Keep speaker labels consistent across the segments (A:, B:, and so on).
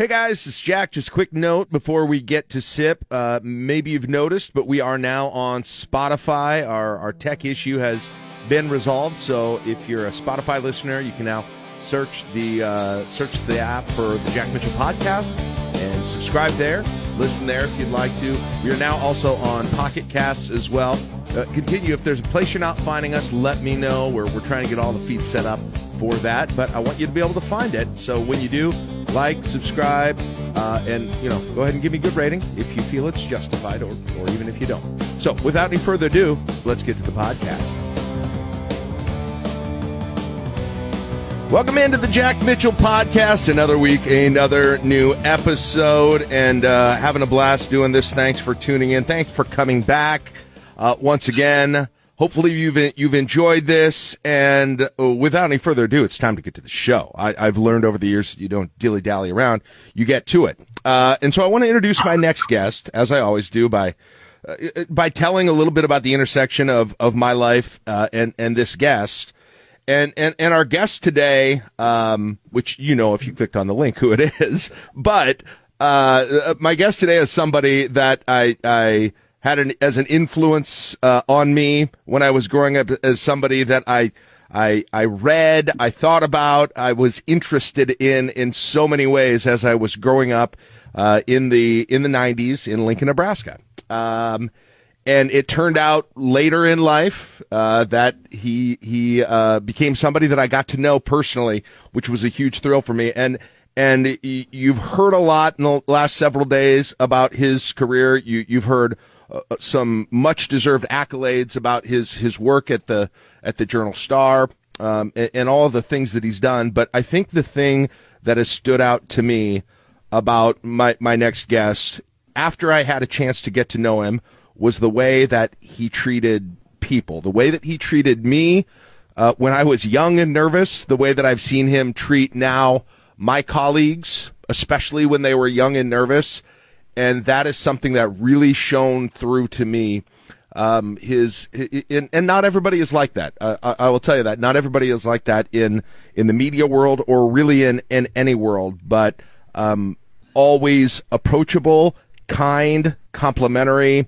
A: Hey guys, it's Jack. Just a quick note before we get to Sip. Uh, maybe you've noticed, but we are now on Spotify. Our, our tech issue has been resolved. So if you're a Spotify listener, you can now search the uh, search the app for the Jack Mitchell podcast and subscribe there. Listen there if you'd like to. We are now also on Pocket Casts as well. Uh, continue if there's a place you're not finding us, let me know. We're, we're trying to get all the feeds set up for that, but I want you to be able to find it. So when you do, like, subscribe, uh, and you know, go ahead and give me good rating if you feel it's justified, or or even if you don't. So without any further ado, let's get to the podcast. Welcome into the Jack Mitchell podcast. Another week, another new episode, and uh, having a blast doing this. Thanks for tuning in. Thanks for coming back uh, once again. Hopefully you've you've enjoyed this, and uh, without any further ado, it's time to get to the show. I, have learned over the years you don't dilly dally around; you get to it. Uh, and so I want to introduce my next guest, as I always do, by uh, by telling a little bit about the intersection of of my life uh, and and this guest. And, and, and our guest today, um, which you know if you clicked on the link who it is, but uh, my guest today is somebody that I I had an, as an influence uh, on me when I was growing up as somebody that I I I read, I thought about, I was interested in in so many ways as I was growing up uh, in the in the 90s in Lincoln, Nebraska. Um, and it turned out later in life uh, that he he uh, became somebody that I got to know personally, which was a huge thrill for me. And and you've heard a lot in the last several days about his career. You you've heard uh, some much deserved accolades about his his work at the at the Journal Star um, and, and, all the things that he's done. But I think the thing that has stood out to me about my my next guest after I had a chance to get to know him was the way that he treated people, the way that he treated me uh, when I was young and nervous, the way that I've seen him treat now my colleagues, especially when they were young and nervous and that is something that really shone through to me. Um, his, and, and not everybody is like that. Uh, I, I, will tell you that not everybody is like that in in the media world or really in in any world. But um, always approachable, kind, complimentary.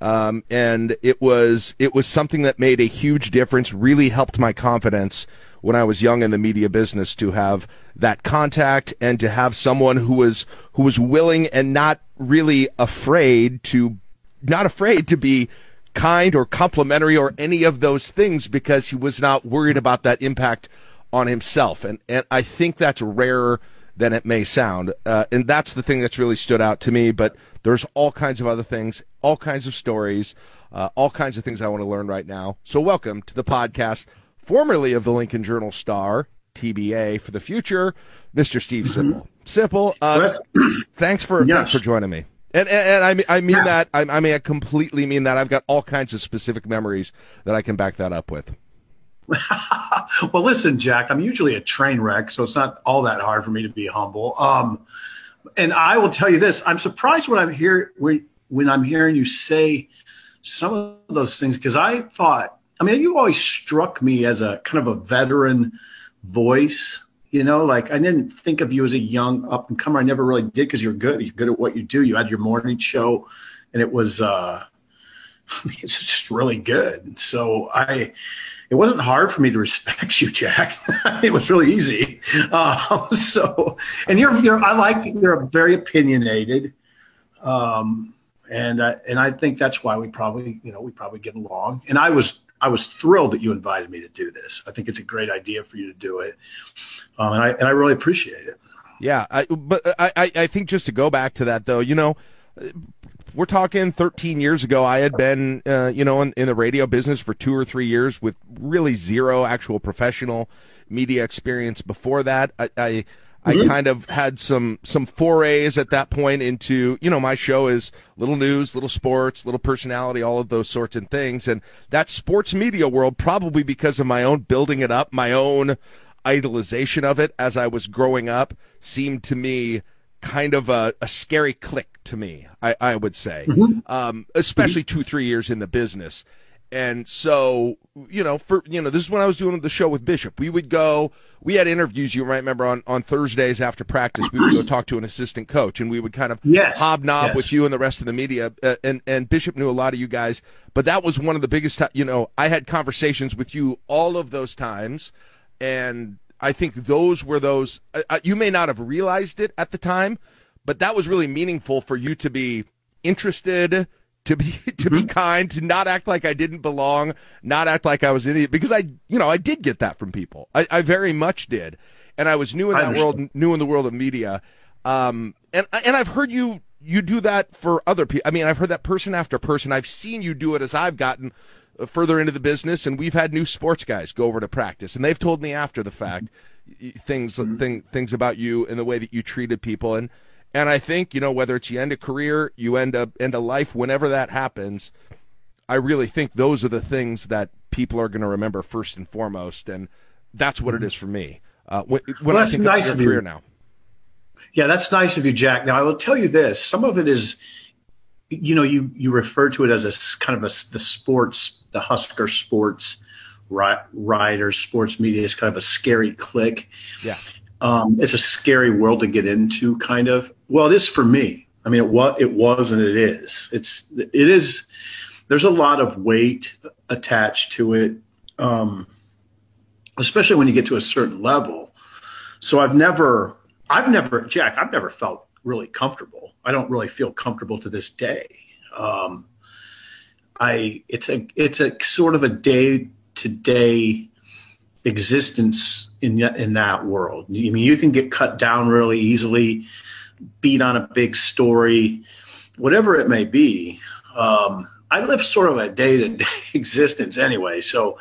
A: Um, and it was it was something that made a huge difference. Really helped my confidence when I was young in the media business to have that contact and to have someone who was who was willing and not really afraid to not afraid to be kind or complimentary or any of those things because he was not worried about that impact on himself. And and I think that's rarer than it may sound. Uh, and that's the thing that's really stood out to me but there's all kinds of other things all kinds of stories uh, all kinds of things I want to learn right now. So welcome to the podcast formerly of the Lincoln Journal Star, TBA for the future, Mr. Steve Sipple. Sipple, uh, thanks for yes. thanks for joining me. And, and, and I mean, I mean yeah. that. I, I mean, I completely mean that. I've got all kinds of specific memories that I can back that up with.
B: well, listen, Jack, I'm usually a train wreck, so it's not all that hard for me to be humble. Um, and I will tell you this: I'm surprised when I'm here when, when I'm hearing you say some of those things because I thought I mean, you always struck me as a kind of a veteran voice. You know, like I didn't think of you as a young up and comer. I never really did because you're good. You're good at what you do. You had your morning show, and it was uh, it's just really good. So I, it wasn't hard for me to respect you, Jack. it was really easy. Um, so, and you're you're I like you're very opinionated. Um, and I, and I think that's why we probably you know we probably get along. And I was I was thrilled that you invited me to do this. I think it's a great idea for you to do it, um, and I and I really appreciate it.
A: Yeah, I, but I I think just to go back to that though, you know. We're talking 13 years ago. I had been, uh, you know, in, in the radio business for two or three years with really zero actual professional media experience before that. I, I Mm-hmm. I kind of had some some forays at that point into you know my show is little news, little sports, little personality, all of those sorts of things, and that sports media world probably because of my own building it up, my own idolization of it as I was growing up seemed to me kind of a, a scary click to me. I, I would say, mm-hmm. um, especially two three years in the business. And so, you know, for you know, this is when I was doing the show with Bishop. We would go. We had interviews. You might remember on on Thursdays after practice, we would go talk to an assistant coach, and we would kind of
B: yes,
A: hobnob
B: yes.
A: with you and the rest of the media. Uh, and and Bishop knew a lot of you guys, but that was one of the biggest. You know, I had conversations with you all of those times, and I think those were those. Uh, uh you may not have realized it at the time, but that was really meaningful for you to be interested to be to be
B: Mm-hmm.
A: kind, to not act like I didn't belong, not act like I was an idiot, because I, you know, I did get that from people. I, I very much did, and I was new in that world, new in the world of media. Um, and and I've heard you you do that for other people. I mean, I've heard that person after person. I've seen you do it as I've gotten uh, further into the business, and we've had new sports guys go over to practice, and they've told me after the fact y- things thing, things about you and the way that you treated people and and I think you know whether it's you end a career, you end a end a life, whenever that happens, I really think those are the things that people are going to remember first and foremost, and that's what it is for me. Uh, when
B: Well,
A: I
B: that's
A: think
B: nice of you.
A: now,
B: Yeah, that's nice of you, Jack. Now I will tell you this: some of it is, you know, you you refer to it as a kind of a the sports, the Husker sports ri- riders, sports media is kind of a scary clique.
A: yeah,
B: Um, it's a scary world to get into, kind of. Well, it is for me. I mean, it was, it was, and it is. It's, it is. There's a lot of weight attached to it, um, especially when you get to a certain level. So I've never, I've never, Jack, I've never felt really comfortable. I don't really feel comfortable to this day. Um, I, it's a, it's a sort of a day to day existence in in that world. I mean, you can get cut down really easily, beat on a big story, whatever it may be. Um, I live sort of a day to day existence anyway, so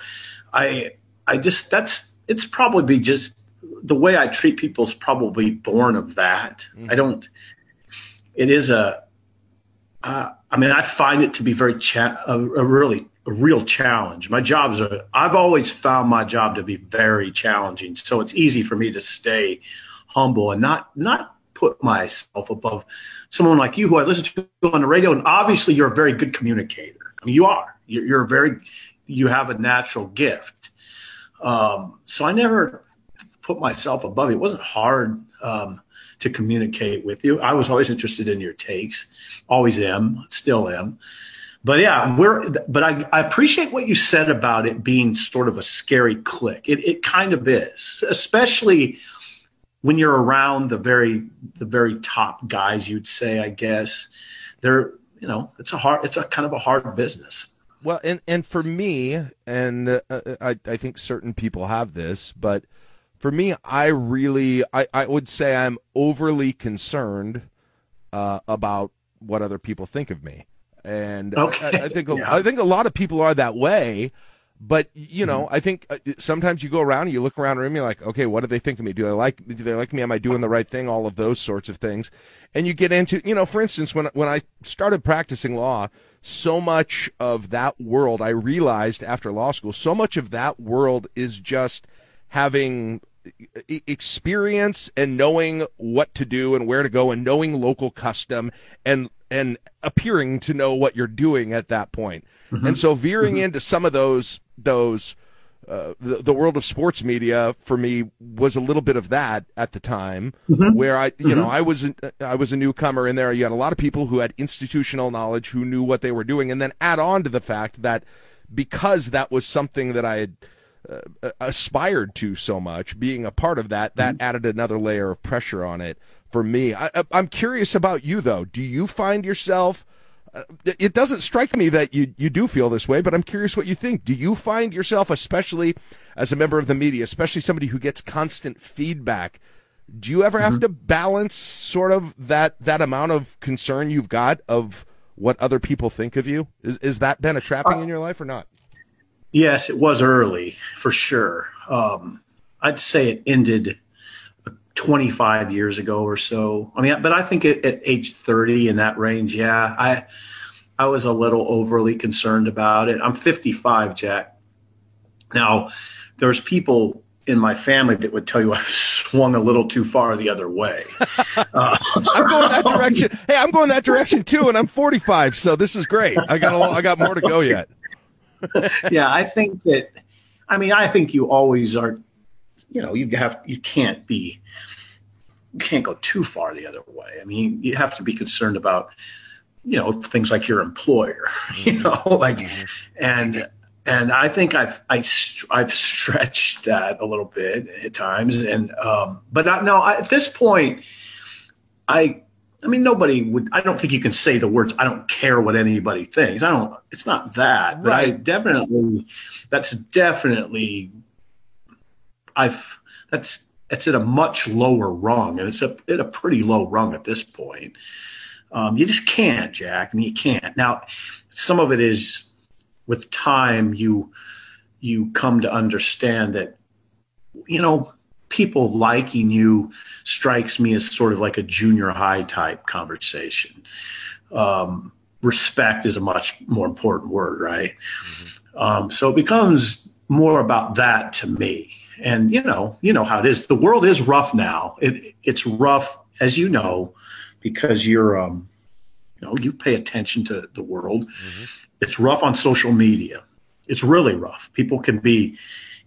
B: I I just that's it's probably just the way I treat people is probably born of that. I don't. It is a. Uh, I mean, I find it to be very cha- a, a really a real challenge. My jobs are. I've always found my job to be very challenging, so it's easy for me to stay humble and not not put myself above someone like you who I listen to on the radio. And obviously, you're a very good communicator. I mean, you are. You're, you're very. You have a natural gift. Um, so I never put myself above you. It wasn't hard um, to communicate with you. I was always interested in your takes, always am, still am. But yeah, we're. But I, I appreciate what you said about it being sort of a scary click. It, it kind of is, especially when you're around the very the very top guys. You'd say, I guess, they're you know, it's a hard, it's a kind of a hard business.
A: Well, and and for me, and uh, I I think certain people have this, but for me, I really I I would say I'm overly concerned uh, about what other people think of me, and
B: Okay.
A: I, I think a,
B: Yeah.
A: I think a lot of people are that way. But you know, I think uh, sometimes you go around and you look around the room, you're like, okay, what do they think of me? Do they like do they like me? Am I doing the right thing? All of those sorts of things, and you get into, you know, for instance, when when I started practicing law, so much of that world I realized after law school, so much of that world is just having experience and knowing what to do and where to go and knowing local custom and and appearing to know what you're doing at that point. Mm-hmm. And so veering mm-hmm. into some of those those uh, the, the world of sports media for me was a little bit of that at the time mm-hmm. where I you know I was I was a newcomer in there. You had a lot of people who had institutional knowledge who knew what they were doing and then add on to the fact that because that was something that I had uh, aspired to so much being a part of that that added another layer of pressure on it for me I, i'm curious about you though do you find yourself uh, it doesn't strike me that you, you do feel this way, but I'm curious what you think. Do you find yourself, especially as a member of the media, especially somebody who gets constant feedback, do you ever have to balance sort of that, that amount of concern you've got of what other people think of you? Is, is that been a trapping in your life or not?
B: Yes, it was early for sure. Um, I'd say it ended 25 years ago or so. I mean, but I think at, at age 30 in that range, yeah, I I was a little overly concerned about it. I'm 55, Jack. Now, there's people in my family that would tell you I swung a little too far the other way. Uh,
A: I'm going that direction. Hey, I'm going that direction too, and I'm 45, so this is great. I got a, I got more to go yet.
B: yeah, I think that. I mean, I think you always are. You know, you have you can't be you can't go too far the other way. I mean, you have to be concerned about you know things like your employer. You know, like mm-hmm. and and I think I've I, I've stretched that a little bit at times, and um, but I, no, I, at this point, I I mean nobody would. I don't think you can say the words. I don't care what anybody thinks. I don't. It's not that, but I definitely that's definitely I've that's it's at a much lower rung, and it's a, at a pretty low rung at this point. Um, you just can't, Jack. I mean, you can't. Now, some of it is with time you you come to understand that you know people liking you strikes me as sort of like a junior high type conversation. Um, respect is a much more important word, right? Mm-hmm. Um, so it becomes more about that to me. And you know, you know how it is. The world is rough now. It it's rough, as you know, because you're um, you know, you pay attention to the world. Mm-hmm. It's rough on social media. It's really rough. People can be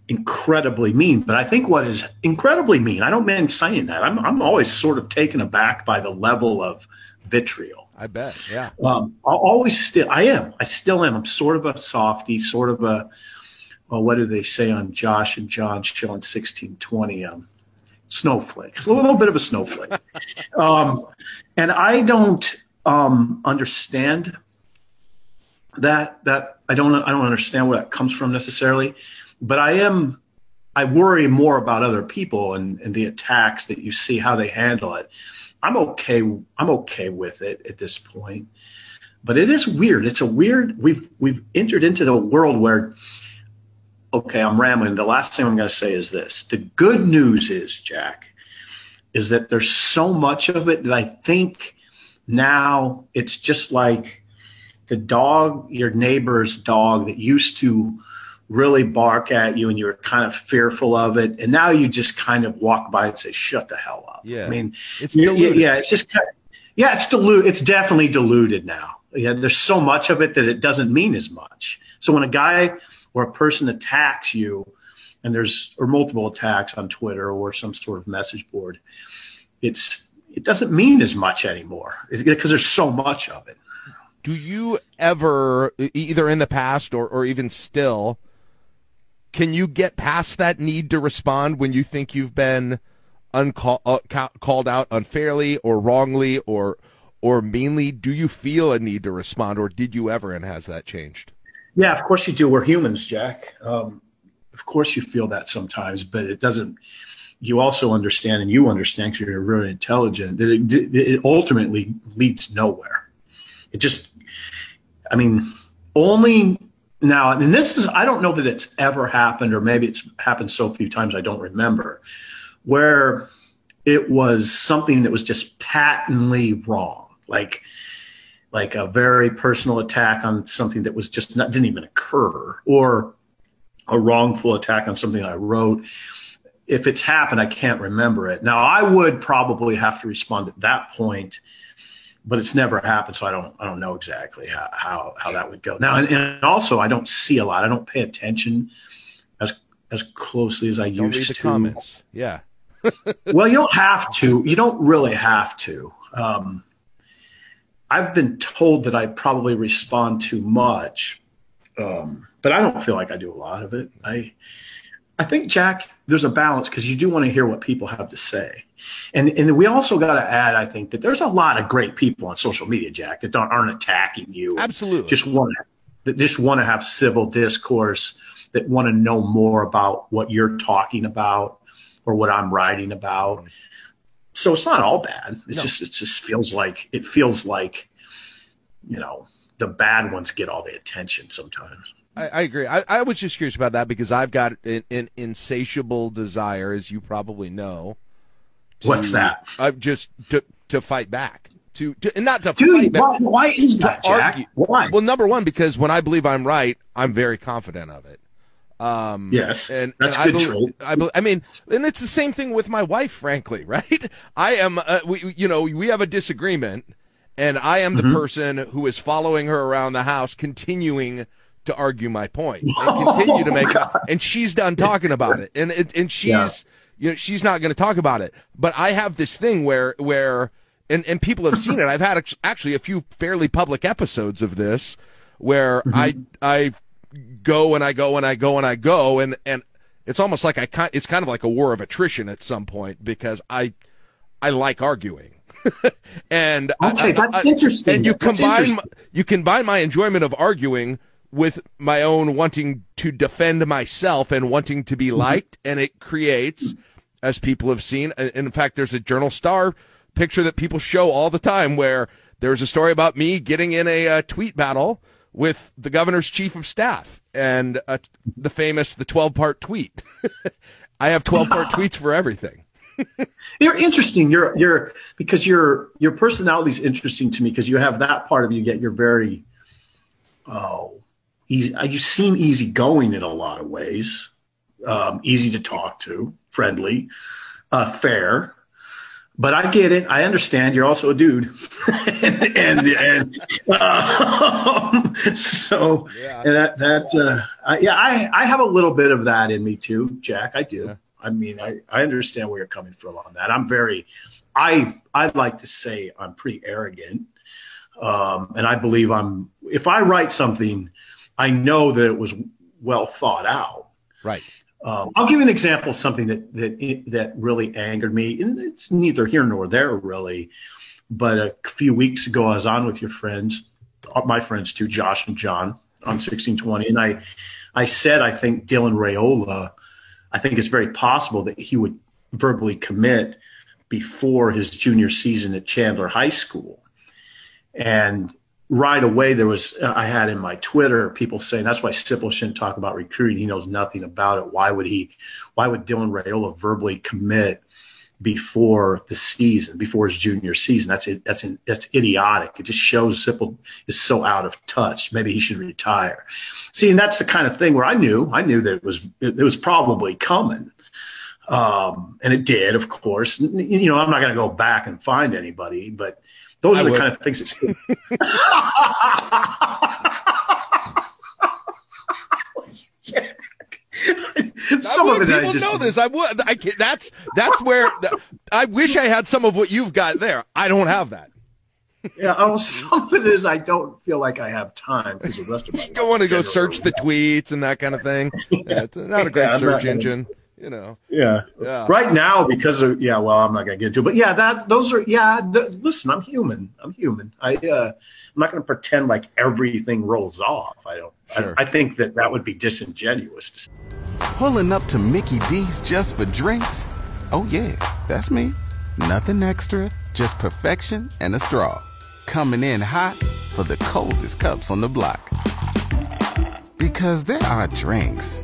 B: incredibly mean, but I think what is incredibly mean, I don't mind saying that. I'm, I'm always sort of taken aback by the level of vitriol.
A: I bet. Yeah.
B: Um, I'll always still, I am, I still am. I'm sort of a softy, sort of a, well, what do they say on Josh and John's show in 1620? Um, snowflake, a little bit of a snowflake. um, and I don't, um, understand that that I don't I don't understand where that comes from necessarily, but I am I worry more about other people and, and the attacks that you see how they handle it. I'm okay I'm okay with it at this point. But it is weird. It's a weird we've we've entered into the world where okay, I'm rambling. The last thing I'm going to say is this. The good news is, Jack, is that there's so much of it that I think now it's just like the dog, your neighbor's dog that used to really bark at you and you were kind of fearful of it. And now you just kind of walk by and say, shut the hell up.
A: Yeah.
B: I mean,
A: it's diluted.
B: Yeah, it's just, kind of, yeah, it's diluted. It's definitely diluted now. Yeah. There's so much of it that it doesn't mean as much. So when a guy or a person attacks you and there's, or multiple attacks on Twitter or some sort of message board, it's, it doesn't mean as much anymore because there's so much of it.
A: Do you ever, either in the past or, or even still, can you get past that need to respond when you think you've been uncall, uh, ca- called out unfairly or wrongly or or meanly? Do you feel a need to respond, or did you ever, and has that changed?
B: Yeah, of course you do. We're humans, Jack. Um, of course you feel that sometimes, but it doesn't you also understand and you understand because you're really intelligent that it, it ultimately leads nowhere. It just, I mean, only now, and this is, I don't know that it's ever happened or maybe it's happened so few times I don't remember where it was something that was just patently wrong. Like, like a very personal attack on something that was just not, didn't even occur or a wrongful attack on something I wrote if it's happened, I can't remember it. Now, I would probably have to respond at that point, but it's never happened, so I don't I don't know exactly how how, how that would go. Now, and, and, also, I don't see a lot. I don't pay attention as as closely as I
A: don't
B: used
A: read the
B: to.
A: Comments, yeah.
B: well, you don't have to. You don't really have to. Um, I've been told that I probably respond too much, um, but I don't feel like I do a lot of it. I I think Jack, there's a balance because you do want to hear what people have to say. And and we also got to add, I think, that there's a lot of great people on social media, Jack, that don't aren't attacking you.
A: Absolutely.
B: Just want that just want to have civil discourse, that want to know more about what you're talking about or what I'm writing about. Mm-hmm. So it's not all bad. It's no. just it just feels like it feels like, you know, the bad ones get all the attention sometimes.
A: I, I agree. I, I, was just curious about that because I've got an, an insatiable desire, as you probably know.
B: To, What's that?
A: Uh, just to to fight back. To, to and not to
B: Dude,
A: fight back.
B: Why, why is that, Jack? Argue. Why?
A: Well, number one, because when I believe I'm right, I'm very confident of it.
B: Um, yes,
A: and,
B: that's
A: and
B: good I, believe,
A: I, believe, I mean, and it's the same thing with my wife, frankly, right? I am, uh, we, you know, we have a disagreement, and I am the mm-hmm. person who is following her around the house, continuing to argue my point and continue to make it. And she's done talking about it, and it, and she's yeah. You know she's not going to talk about it. But I have this thing where where and and people have seen it. I've had actually a few fairly public episodes of this where mm-hmm. I I go and I go and I go and I go and and it's almost like I it's kind of like a war of attrition at some point because I I like arguing. and
B: okay, I, that's I, interesting.
A: And you
B: that's
A: combine you combine my enjoyment of arguing with my own wanting to defend myself and wanting to be mm-hmm. liked, and it creates, as people have seen. In fact, there's a Journal Star picture that people show all the time where there's a story about me getting in a, a uh, tweet battle with the governor's chief of staff and uh, the famous the 12 part tweet. I have 12 part tweets for everything.
B: you're interesting. You're you're because your your personality is interesting to me because you have that part of you. Yet you're very oh easy. You seem easygoing in a lot of ways. Um, easy to talk to, friendly, uh, fair but I get it. I understand. You're also a dude, and and, and um, so yeah. and that that uh, I, yeah, I I have a little bit of that in me too, Jack. I do. Yeah. I mean, I I understand where you're coming from on that. I'm very, I I'd like to say I'm pretty arrogant, um, and I believe I'm. If I write something, I know that it was well thought out.
A: Right.
B: Um, I'll give you an example of something that that that really angered me, and it's neither here nor there really. But a few weeks ago, I was on with your friends, my friends too, Josh and John, on 1620, and I I said I think Dylan Raiola, I think it's very possible that he would verbally commit before his junior season at Chandler High School, and right away there was I had in my Twitter people saying that's why Sipple shouldn't talk about recruiting. He knows nothing about it. Why would he? Why would Dylan Raiola verbally commit before the season, before his junior season? That's it. That's that's idiotic. It just shows Sipple is so out of touch. Maybe he should retire. See, and that's the kind of thing where I knew I knew that it was it, it was probably coming. Um, and it did, of course. You know, I'm not going to go back and find anybody, but those I are the would. kind of things that.
A: some of it people just, know this. I would. I can, that's that's where I wish I had some of what you've got there. I don't have that.
B: yeah, oh, some of it is I don't feel like I have time because the rest of my.
A: you don't want to go search the tweets and that kind of thing. Yeah, it's not a great yeah, search engine you know.
B: Yeah. yeah. Right now, because of yeah, well, I'm not gonna get into it, but yeah, that those are yeah. The, listen, I'm human. I'm human. I uh, I'm not gonna pretend like everything rolls off. I don't. Sure. I, I think that that would be disingenuous.
C: Pulling up to Mickey D's just for drinks. Oh yeah, that's me. Nothing extra, just perfection and a straw. Coming in hot for the coldest cups on the block. Because there are drinks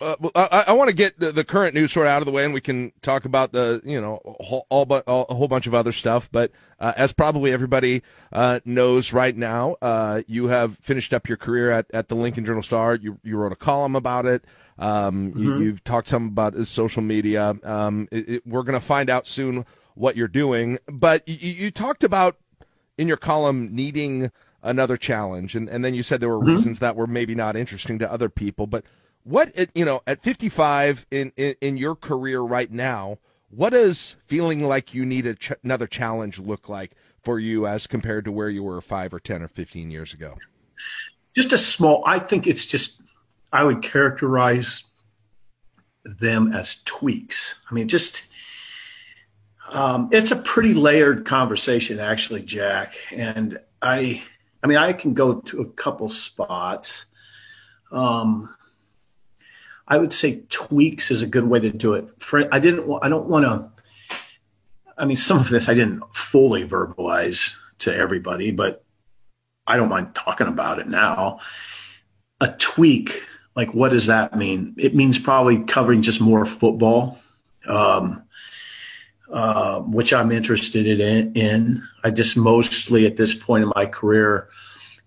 A: Uh, I, I want to get the, the, current news sort of out of the way, and we can talk about the you know all, all, all a whole bunch of other stuff. But uh, as probably everybody uh, knows right now, uh, you have finished up your career at, at the Lincoln Journal Star. You you wrote a column about it. Um, mm-hmm. you, have talked some about social media. Um, it, it, we're going to find out soon what you're doing. But you, you, talked about in your column needing another challenge, and, and then you said there were mm-hmm. reasons that were maybe not interesting to other people, but what you know at 55 in, in, in your career right now what does feeling like you need ch- another challenge look like for you as compared to where you were 5 or 10 or 15 years ago?
B: Just a small i think it's just i would characterize them as tweaks. I mean just um, it's a pretty layered conversation actually jack. And i I mean, I can go to a couple spots. Um, I would say tweaks is a good way to do it. For I didn't. I don't want to. I mean, some of this I didn't fully verbalize to everybody, but I don't mind talking about it now. A tweak, like what does that mean? It means probably covering just more football, um, uh, which I'm interested in, in. I just mostly at this point in my career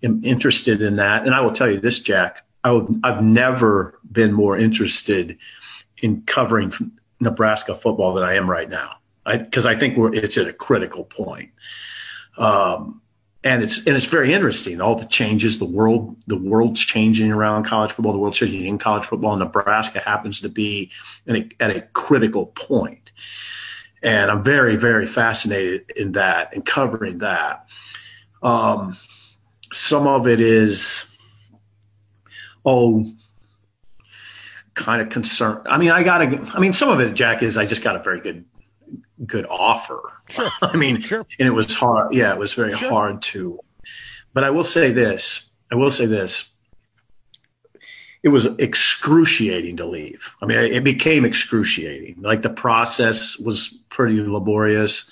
B: am interested in that. And I will tell you this, Jack, I I've never been more interested in covering Nebraska football than I am right now. Because I, I, think it's at a critical point. Um, and it's and it's very interesting. All the changes, the world, the world's changing around college football. The world's changing in college football. Nebraska happens to be a, at a critical point, and I'm very very fascinated in that and covering that. Um, some of it is, oh, kind of concerned. I mean, I got a. I mean, some of it, Jack, is I just got a very good good offer.
A: Sure.
B: I mean,
A: sure.
B: and it was hard. Yeah, it was very sure. hard to. But I will say this. I will say this. It was excruciating to leave. I mean, it became excruciating. Like the process was pretty laborious.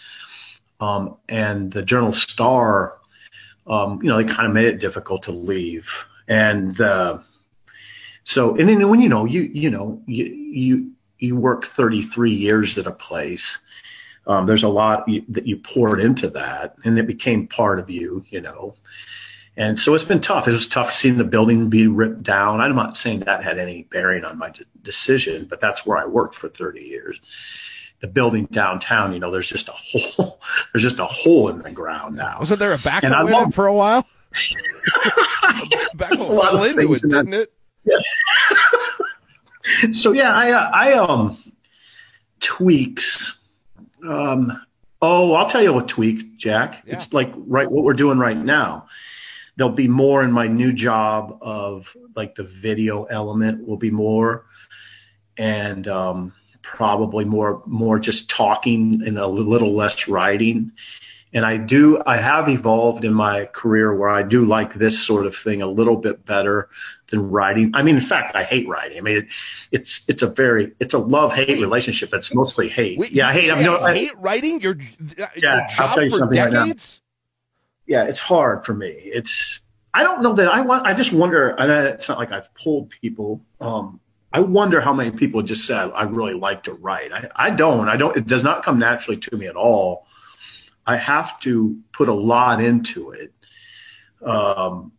B: Um, and the Journal Star, um, you know, they kind of made it difficult to leave. And uh, so, and then when you know, you you know, you you you work 33 years at a place um, there's a lot you, that you poured into that, and it became part of you, you know. And so it's been tough. It was tough seeing the building be ripped down. I'm not saying that had any bearing on my de- decision, but that's where I worked for 30 years. The building downtown, you know, there's just a hole. there's just a hole in the ground now.
A: Wasn't there a backhoe in it for a while? backhoe fell into it, didn't it?
B: Yeah. so yeah, I I um tweaks um, oh, I'll tell you a tweak, Jack. Yeah. It's like right what we're doing right now. There'll be more in my new job of like the video element will be more, and um, probably more more just talking and a little less writing. And I do I have evolved in my career where I do like this sort of thing a little bit better than writing. I mean, in fact, I hate writing. I mean, it, it's it's a very it's a love hate relationship. It's mostly hate.
A: Wait,
B: yeah, I hate.
A: I,
B: no,
A: I hate writing. Your
B: yeah, your I'll tell you something
A: decades?
B: right now. Yeah, it's hard for me. It's I don't know that I want. I just wonder. And it's not like I've pulled people. Um, I wonder how many people just said I really like to write. I, I don't. I don't. It does not come naturally to me at all. I have to put a lot into it. Um,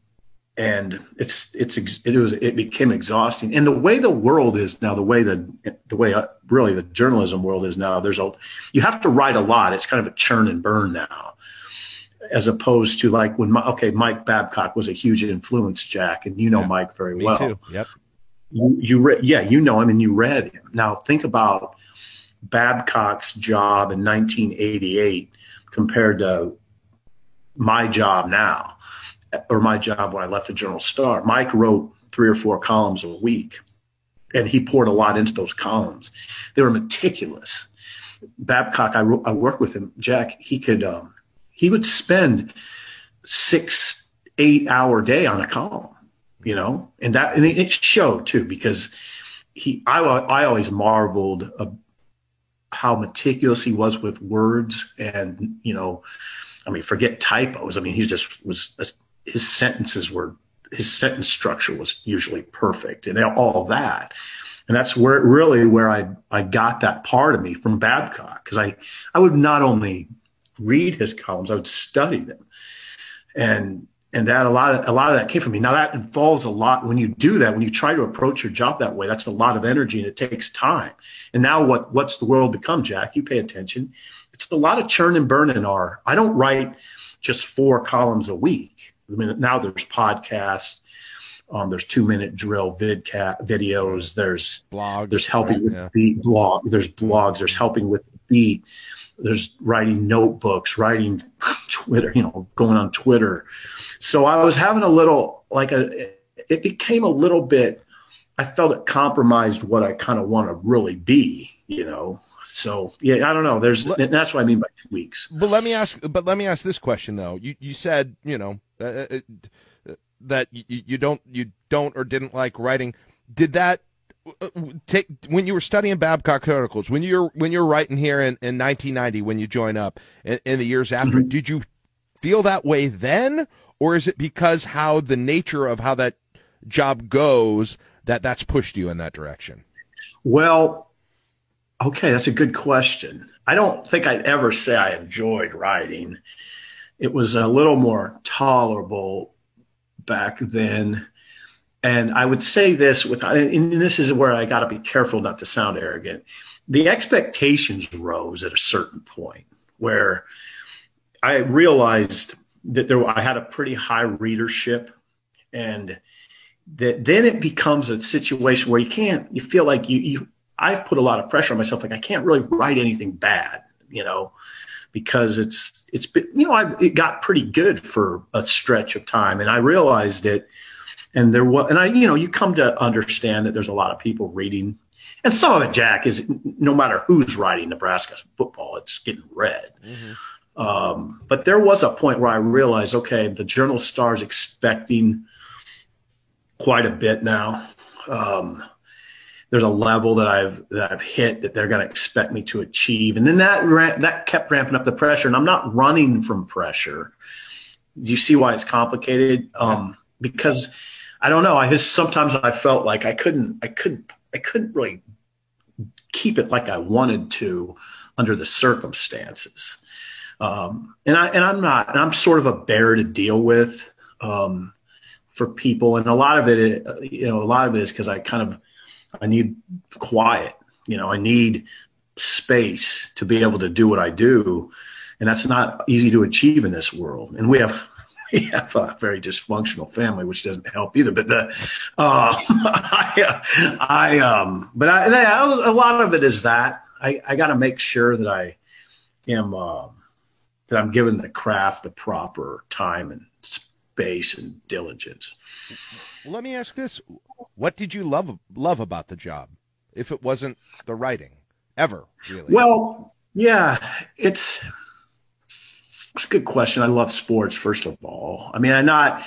B: and it's it's it was it became exhausting. And the way the world is now, the way the the way uh, really the journalism world is now, there's a you have to write a lot. It's kind of a churn and burn now, as opposed to like when okay Mike Babcock was a huge influence, Jack, and you know yeah, Mike very well.
A: Too. Yep.
B: You, you re- yeah you know him and you read him. Now think about Babcock's job in 1988 compared to my job now or my job when I left the Journal Star. Mike wrote three or four columns a week, and he poured a lot into those columns. They were meticulous. Babcock, I, I worked with him, Jack. He could, um, he would spend six, eight hour day on a column, you know, and that, and it showed too because he, I, I always marveled uh, how meticulous he was with words and, you know, I mean, forget typos. I mean, he just was his sentences were his sentence structure was usually perfect and all that. And that's where really where I I got that part of me from Babcock because I I would not only read his columns I would study them, and and that a lot of a lot of that came from me. Now that involves a lot when you do that when you try to approach your job that way. That's a lot of energy and it takes time. And now what what's the world become, Jack? You pay attention. It's a lot of churn and burn in. I don't write just four columns a week. I mean, now there's podcasts. Um, there's two minute drill vidcat videos. There's
A: blogs.
B: There's helping right, with yeah. beat blog. There's blogs. There's helping with beat. There's writing notebooks, writing Twitter, you know, going on Twitter. So I was having a little like a, it became a little bit, I felt it compromised what I kind of want to really be, you know. So yeah, I don't know. There's that's what I mean by tweaks.
A: But let me ask. But let me ask this question though. You you said you know uh, uh, uh that you, you don't you don't or didn't like writing. Did that take when you were studying Babcock articles when you're when you're writing here in, in 1990 when you join up in, in the years after? Mm-hmm. Did you feel that way then, or is it because how the nature of how that job goes that that's pushed you in that direction?
B: Well, okay, that's a good question. I don't think I'd ever say I enjoyed writing. It was a little more tolerable back then. And I would say this with, and this is where I got to be careful not to sound arrogant. The expectations rose at a certain point where I realized that there, I had a pretty high readership and that then it becomes a situation where you can't, you feel like you, you, I've put a lot of pressure on myself. Like I can't really write anything bad, you know, because it's, it's been, you know, I, it got pretty good for a stretch of time and I realized it. And there was, and I, you know, you come to understand that there's a lot of people reading and some of it, Jack, is no matter who's writing Nebraska football, it's getting read. Mm-hmm. Um, but there was a point where I realized, okay, the Journal Star is expecting quite a bit now. Um, there's a level that I've that I've hit that they're going to expect me to achieve, and then that that kept ramping up the pressure. And I'm not running from pressure. Do you see why it's complicated? Um, because I don't know. I just sometimes I felt like I couldn't I couldn't I couldn't really keep it like I wanted to under the circumstances. Um, and I and I'm not and I'm sort of a bear to deal with. Um, for people, and a lot of it, you know, a lot of it is because I kind of I need quiet. You know, I need space to be able to do what I do, and that's not easy to achieve in this world. And we have we have a very dysfunctional family, which doesn't help either. But the, uh, I, I, um, but I, a lot of it is that I, I got to make sure that I am, uh, that I'm giving the craft the proper time and space and diligence.
A: Let me ask this: What did you love love about the job, if it wasn't the writing, ever really?
B: Well, yeah, it's it's a good question. I love sports, first of all. I mean, I'm not.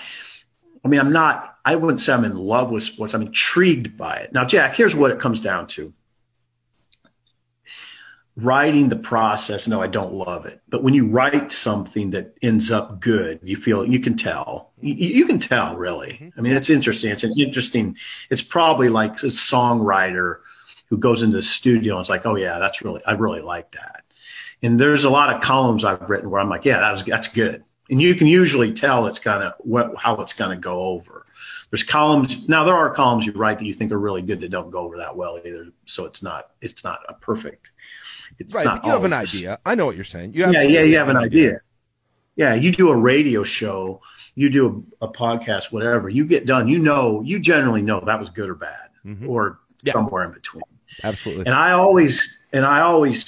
B: I mean, I'm not. I wouldn't say I'm in love with sports. I'm intrigued by it. Now, Jack, here's what it comes down to writing the process, no, I don't love it. But when you write something that ends up good, you feel you can tell. You, you can tell, really. Mm-hmm. I mean, it's interesting. It's an interesting. It's probably like a songwriter who goes into the studio and it's like, oh yeah, that's really, I really like that. And there's a lot of columns I've written where I'm like, yeah, that was that's good. And you can usually tell it's kind of how it's going to go over. There's columns now. There are columns you write that you think are really good that don't go over that well either. So it's not it's not a perfect
A: it's right, but you have an idea. I know what you're saying. You
B: yeah, yeah, you have an idea. idea. Yeah, you do a radio show, you do a, a, podcast, whatever. You get done, you know, you generally know that was good or bad, mm-hmm. or yeah. somewhere in between.
A: Absolutely.
B: And I always, and I always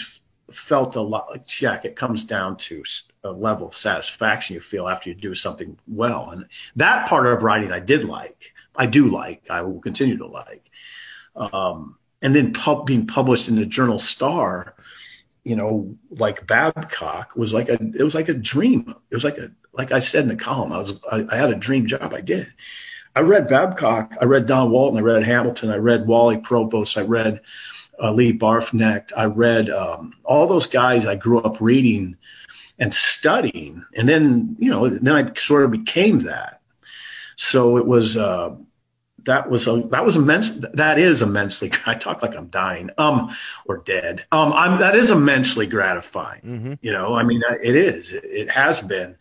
B: felt a lot like Jack. It comes down to a level of satisfaction you feel after you do something well, and that part of writing I did like. I do like. I will continue to like. Um, and then pub, being published in the Journal Star you know, like Babcock was like a, it was like a dream. It was like a, like I said in the column, I was, I, I had a dream job. I did. I read Babcock, I read Don Walton, I read Hamilton, I read Wally Provost, I read uh, Lee Barfknecht, I read um, all those guys I grew up reading and studying, and then you know, then I sort of became that. So it was, uh, that was a, that was immense. That is immensely. I talk like I'm dying, um, or dead. Um, I'm that is immensely gratifying. Mm-hmm. You know, I mean, it is. It, has been.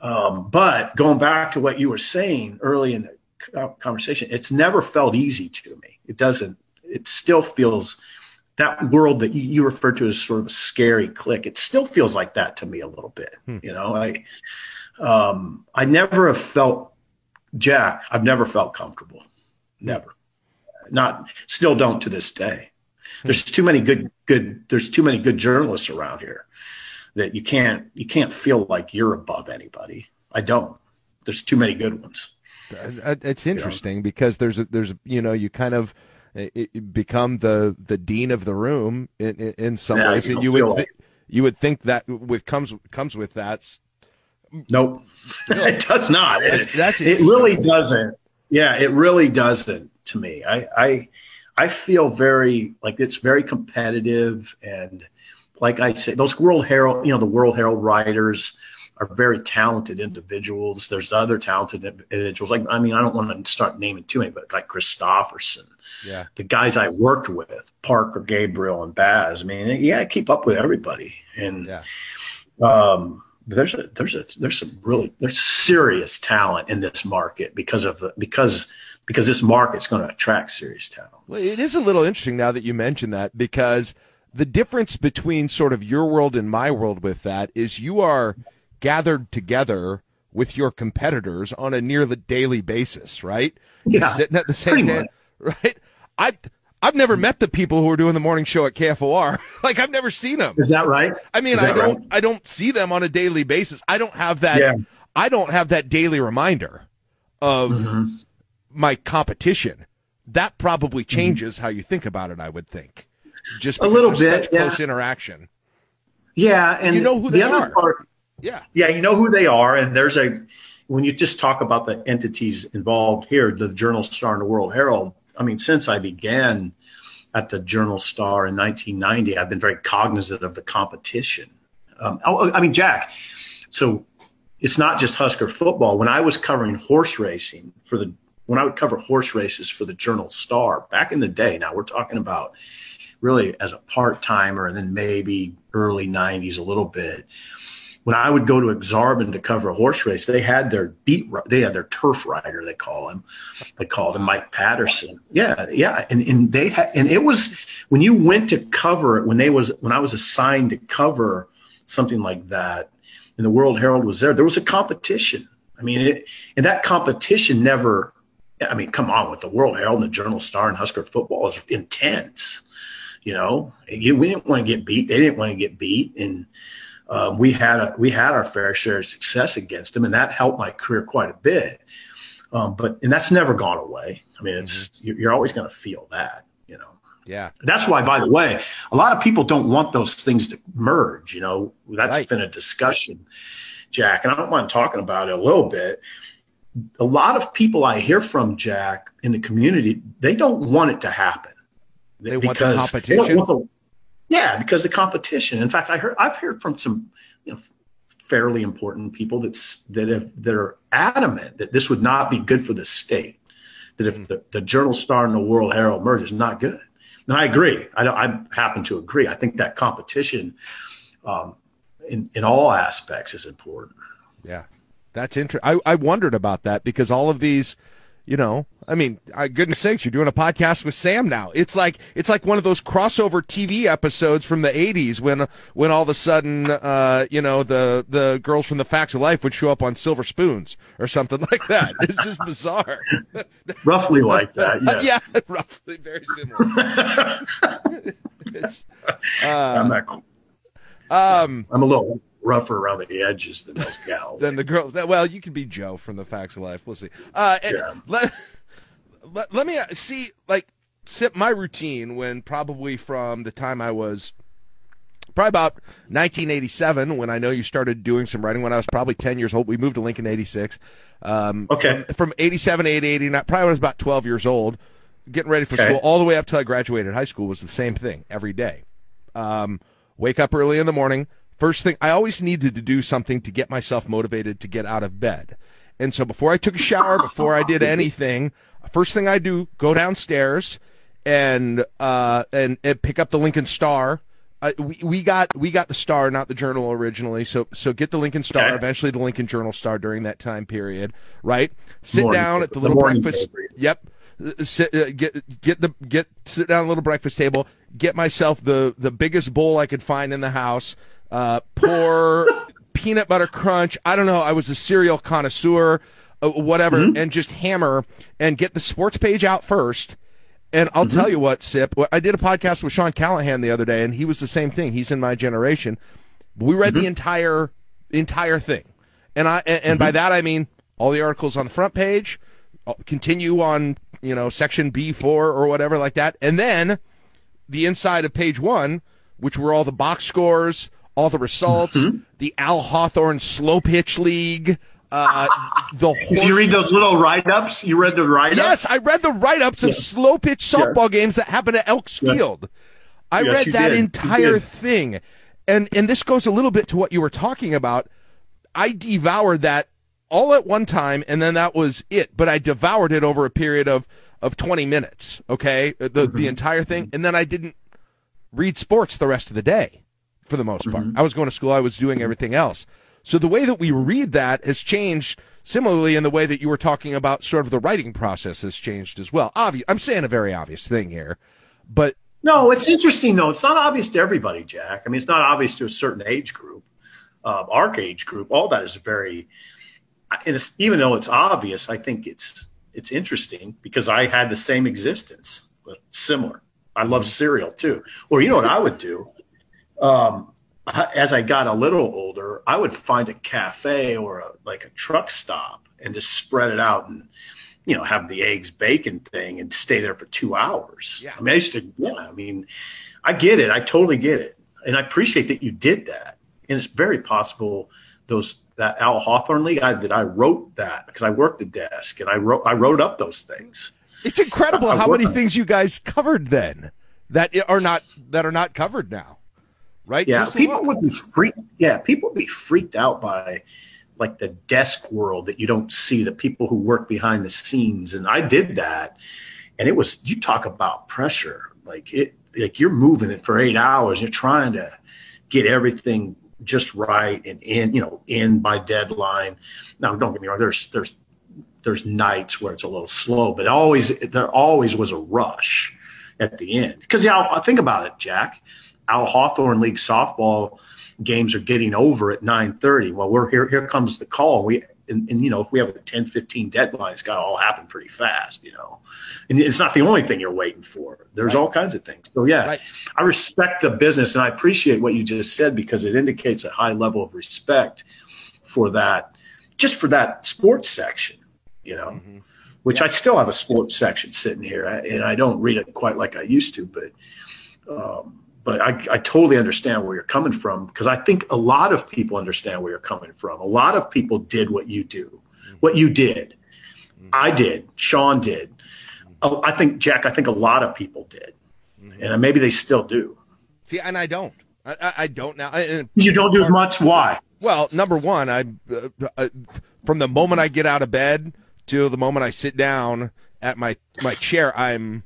B: Um, but going back to what you were saying early in the conversation, it's never felt easy to me. It doesn't. It still feels that world that you, you refer to as sort of a scary click. It still feels like that to me a little bit. Hmm. You know, I, um, I never have felt Jack, I've never felt comfortable. Never. Not still don't to this day. There's too many good good there's too many good journalists around here that you can't you can't feel like you're above anybody. I don't. There's too many good ones.
A: Uh, uh, it's interesting you know? because there's a, there's you know you kind of uh, become the the dean of the room in in, in some yeah, ways, and you would you would think that with comes comes with that
B: Nope, it does not.
A: That's-
B: it,
A: that's
B: it really doesn't. Yeah, it really doesn't to me. I, I I feel very like it's very competitive and like I say, those World Herald, you know, the World Herald writers are very talented individuals. There's other talented individuals. Like, I mean, I don't want to start naming too many, but like Christopherson,
A: Yeah.
B: the guys I worked with, Parker, Gabriel, and Baz. I mean, yeah, I keep up with everybody. And
A: Yeah.
B: um, there's a there's a there's some really there's serious talent in this market because of the, because because this market's going to attract serious talent.
A: Well, it is a little interesting now that you mention that because the difference between sort of your world and my world with that is you are gathered together with your competitors on a nearly daily basis, right?
B: Yeah,
A: sitting at the same day, right? I I've never met the people who are doing the morning show at KFOR. like I've never seen them.
B: Is that right?
A: I mean, I don't
B: right?
A: I don't see them on a daily basis. I don't have that
B: Yeah.
A: I don't have that daily reminder of
B: Mm-hmm.
A: my competition. That probably changes how you think about it, I would think. Just
B: A little bit,
A: such
B: yeah.
A: close interaction.
B: Yeah, and
A: You know who
B: the
A: they
B: other
A: are.
B: Part,
A: Yeah.
B: yeah, you know who they are, and there's a when you just talk about the entities involved here, the Journal Star and the World Herald. I mean, since I began at the Journal Star in 1990, I've been very cognizant of the competition. Um, oh, I mean, Jack. So it's not just Husker football. When I was covering horse racing for the when I would cover horse races for the Journal Star back in the day. Now we're talking about really as a part timer, and then maybe early 90s a little bit. When I would go to Ak-Sar-Ben to cover a horse race, they had their beat, they had their turf rider, they call him. They called him Mike Patterson. Yeah, yeah, and and they had, and it was when you went to cover it when they was when I was assigned to cover something like that, and the World Herald was there. There was a competition. I mean, it, and that competition never. I mean, come on, with the World Herald and the Journal Star and Husker football is intense. You know, you, we didn't want to get beat. They didn't want to get beat, and um, we had a, we had our fair share of success against them, and that helped my career quite a bit. Um, but and that's never gone away. I mean, it's you're, you're always going to feel that. You know.
A: Yeah.
B: That's why, by the way, a lot of people don't want those things to merge. You know, that's
A: Right.
B: been a discussion, Jack, and I don't mind talking about it a little bit. A lot of people I hear from, Jack, in the community, they don't want it to happen.
A: They want the
B: Because they don't
A: competition?
B: want the- yeah, because the competition. In fact, I heard I've heard from some you know, fairly important people that's that have that are adamant that this would not be good for the state. That if the, the Journal Star and the World Herald merge is not good. And I agree. I, I happen to agree. I think that competition um, in, in all aspects is important.
A: Yeah. That's interesting. I wondered about that because all of these, you know, I mean, I, goodness sakes, you're doing a podcast with Sam now. It's like it's like one of those crossover TV episodes from the '80s when when all of a sudden, uh, you know, the the girls from the Facts of Life would show up on silver spoons or something like that. It's just bizarre.
B: Roughly like that. Yes.
A: yeah, roughly very similar. it's
B: I'm, not,
A: um
B: I'm a little rougher around the edges than those gals.
A: than the girl. Well, you can be Joe from the Facts of Life. We'll see. Uh,
B: Yeah.
A: let, let let me uh, see. Like, sip my routine when probably from the time I was probably about 1987 when I know you started doing some writing when I was probably 10 years old. We moved to Lincoln 86. Um,
B: Okay.
A: From, from 87 to 89, probably when I was about 12 years old, getting ready for
B: Okay.
A: school all the way up till I graduated high school was the same thing every day. Um, wake up early in the morning. First thing, I always needed to do something to get myself motivated to get out of bed. And so before I took a shower, before I did anything, first thing I do, go downstairs and uh, and, and pick up the Lincoln Star. Uh, we, we got we got the Star, not the Journal originally. So so get the Lincoln Star,
B: Okay.
A: eventually the Lincoln Journal Star during that time period, right? Sit
B: Morning
A: down
B: paper,
A: at the
B: the
A: little
B: morning
A: breakfast.
B: paper.
A: Yep. Uh, Sit, uh, get get the get sit down at a little breakfast table. Get myself the the biggest bowl I could find in the house. Uh, poor peanut butter crunch. I don't know. I was a cereal connoisseur, uh, whatever, and just hammer and get the sports page out first. And I'll tell you what, Sip. I did a podcast with Sean Callahan the other day, and he was the same thing. He's in my generation. We read the entire entire thing, and I and, and by that I mean all the articles on the front page, uh, continue on you know section B four or whatever like that, and then the inside of page one, which were all the box scores, all the results,
B: Mm-hmm.
A: the Al Hawthorne Slow Pitch League, uh, the
B: Did you read those little write-ups? You read the write-ups?
A: Yes, I read the write-ups of slow pitch softball games that happened at Elks
B: Yes.
A: Field. I
B: Yes,
A: read that
B: did.
A: Entire thing. And and this goes a little bit to what you were talking about. I devoured that all at one time and then that was it, but I devoured it over a period of of 20 minutes, okay? The
B: Mm-hmm.
A: the entire thing and then I didn't read sports the rest of the day for the most part.
B: Mm-hmm.
A: I was going to school, I was doing everything else. So the way that we read that has changed similarly in the way that you were talking about sort of the writing process has changed as well. Obvious, I'm saying a very obvious thing here, but
B: No, it's interesting though. It's not obvious to everybody, Jack. I mean, it's not obvious to a certain age group, uh, our age group. All that is very, even though it's obvious, I think it's it's interesting because I had the same existence, but similar. I love cereal too. Or you know what I would do? Um, as I got a little older, I would find a cafe or a, like a truck stop and just spread it out and you know, have the eggs bacon thing and stay there for two hours.
A: Yeah.
B: I mean, I used to, yeah, I mean, I get it. I totally get it. And I appreciate that you did that. And it's very possible those, that Al Hawthorne League, I, that I wrote that because I worked the desk and I wrote, I wrote up those things.
A: it's incredible
B: I- I
A: how
B: work
A: many things you guys covered then that are not that are not covered now. Right?
B: Yeah.
A: Just
B: People would be freaked. Yeah. People would be freaked out by like the desk world that you don't see the people who work behind the scenes. And I did that. And it was, you talk about pressure. Like it, like you're moving it for eight hours. You're trying to get everything just right and in, you know, in by deadline. Now, don't get me wrong. There's, there's, there's nights where it's a little slow, but always, there always was a rush at the end. Because, yeah, think about it, Jack. Al Hawthorne League softball games are getting over at 9:30. Well, we're here. Here comes the call. We and, and you know if we have a 10:15 deadline, it's got to all happen pretty fast. You know, and it's not the only thing you're waiting for. There's all kinds of things. So yeah,
A: Right.
B: I respect the business and I appreciate what you just said because it indicates a high level of respect for that, just for that sports section. You know. Which I still have a sports section sitting here, and I don't read it quite like I used to, but um, but I, I totally understand where you're coming from because I think a lot of people understand where you're coming from. A lot of people did what you do, what you did. I did. Sean did. Oh, I think Jack. I think a lot of people did, and maybe they still do.
A: See, and I don't. I, I, I don't now. And
B: You don't do as much. Why?
A: Well, number one, I uh, uh, from the moment I get out of bed to the moment I sit down at my my chair, I'm.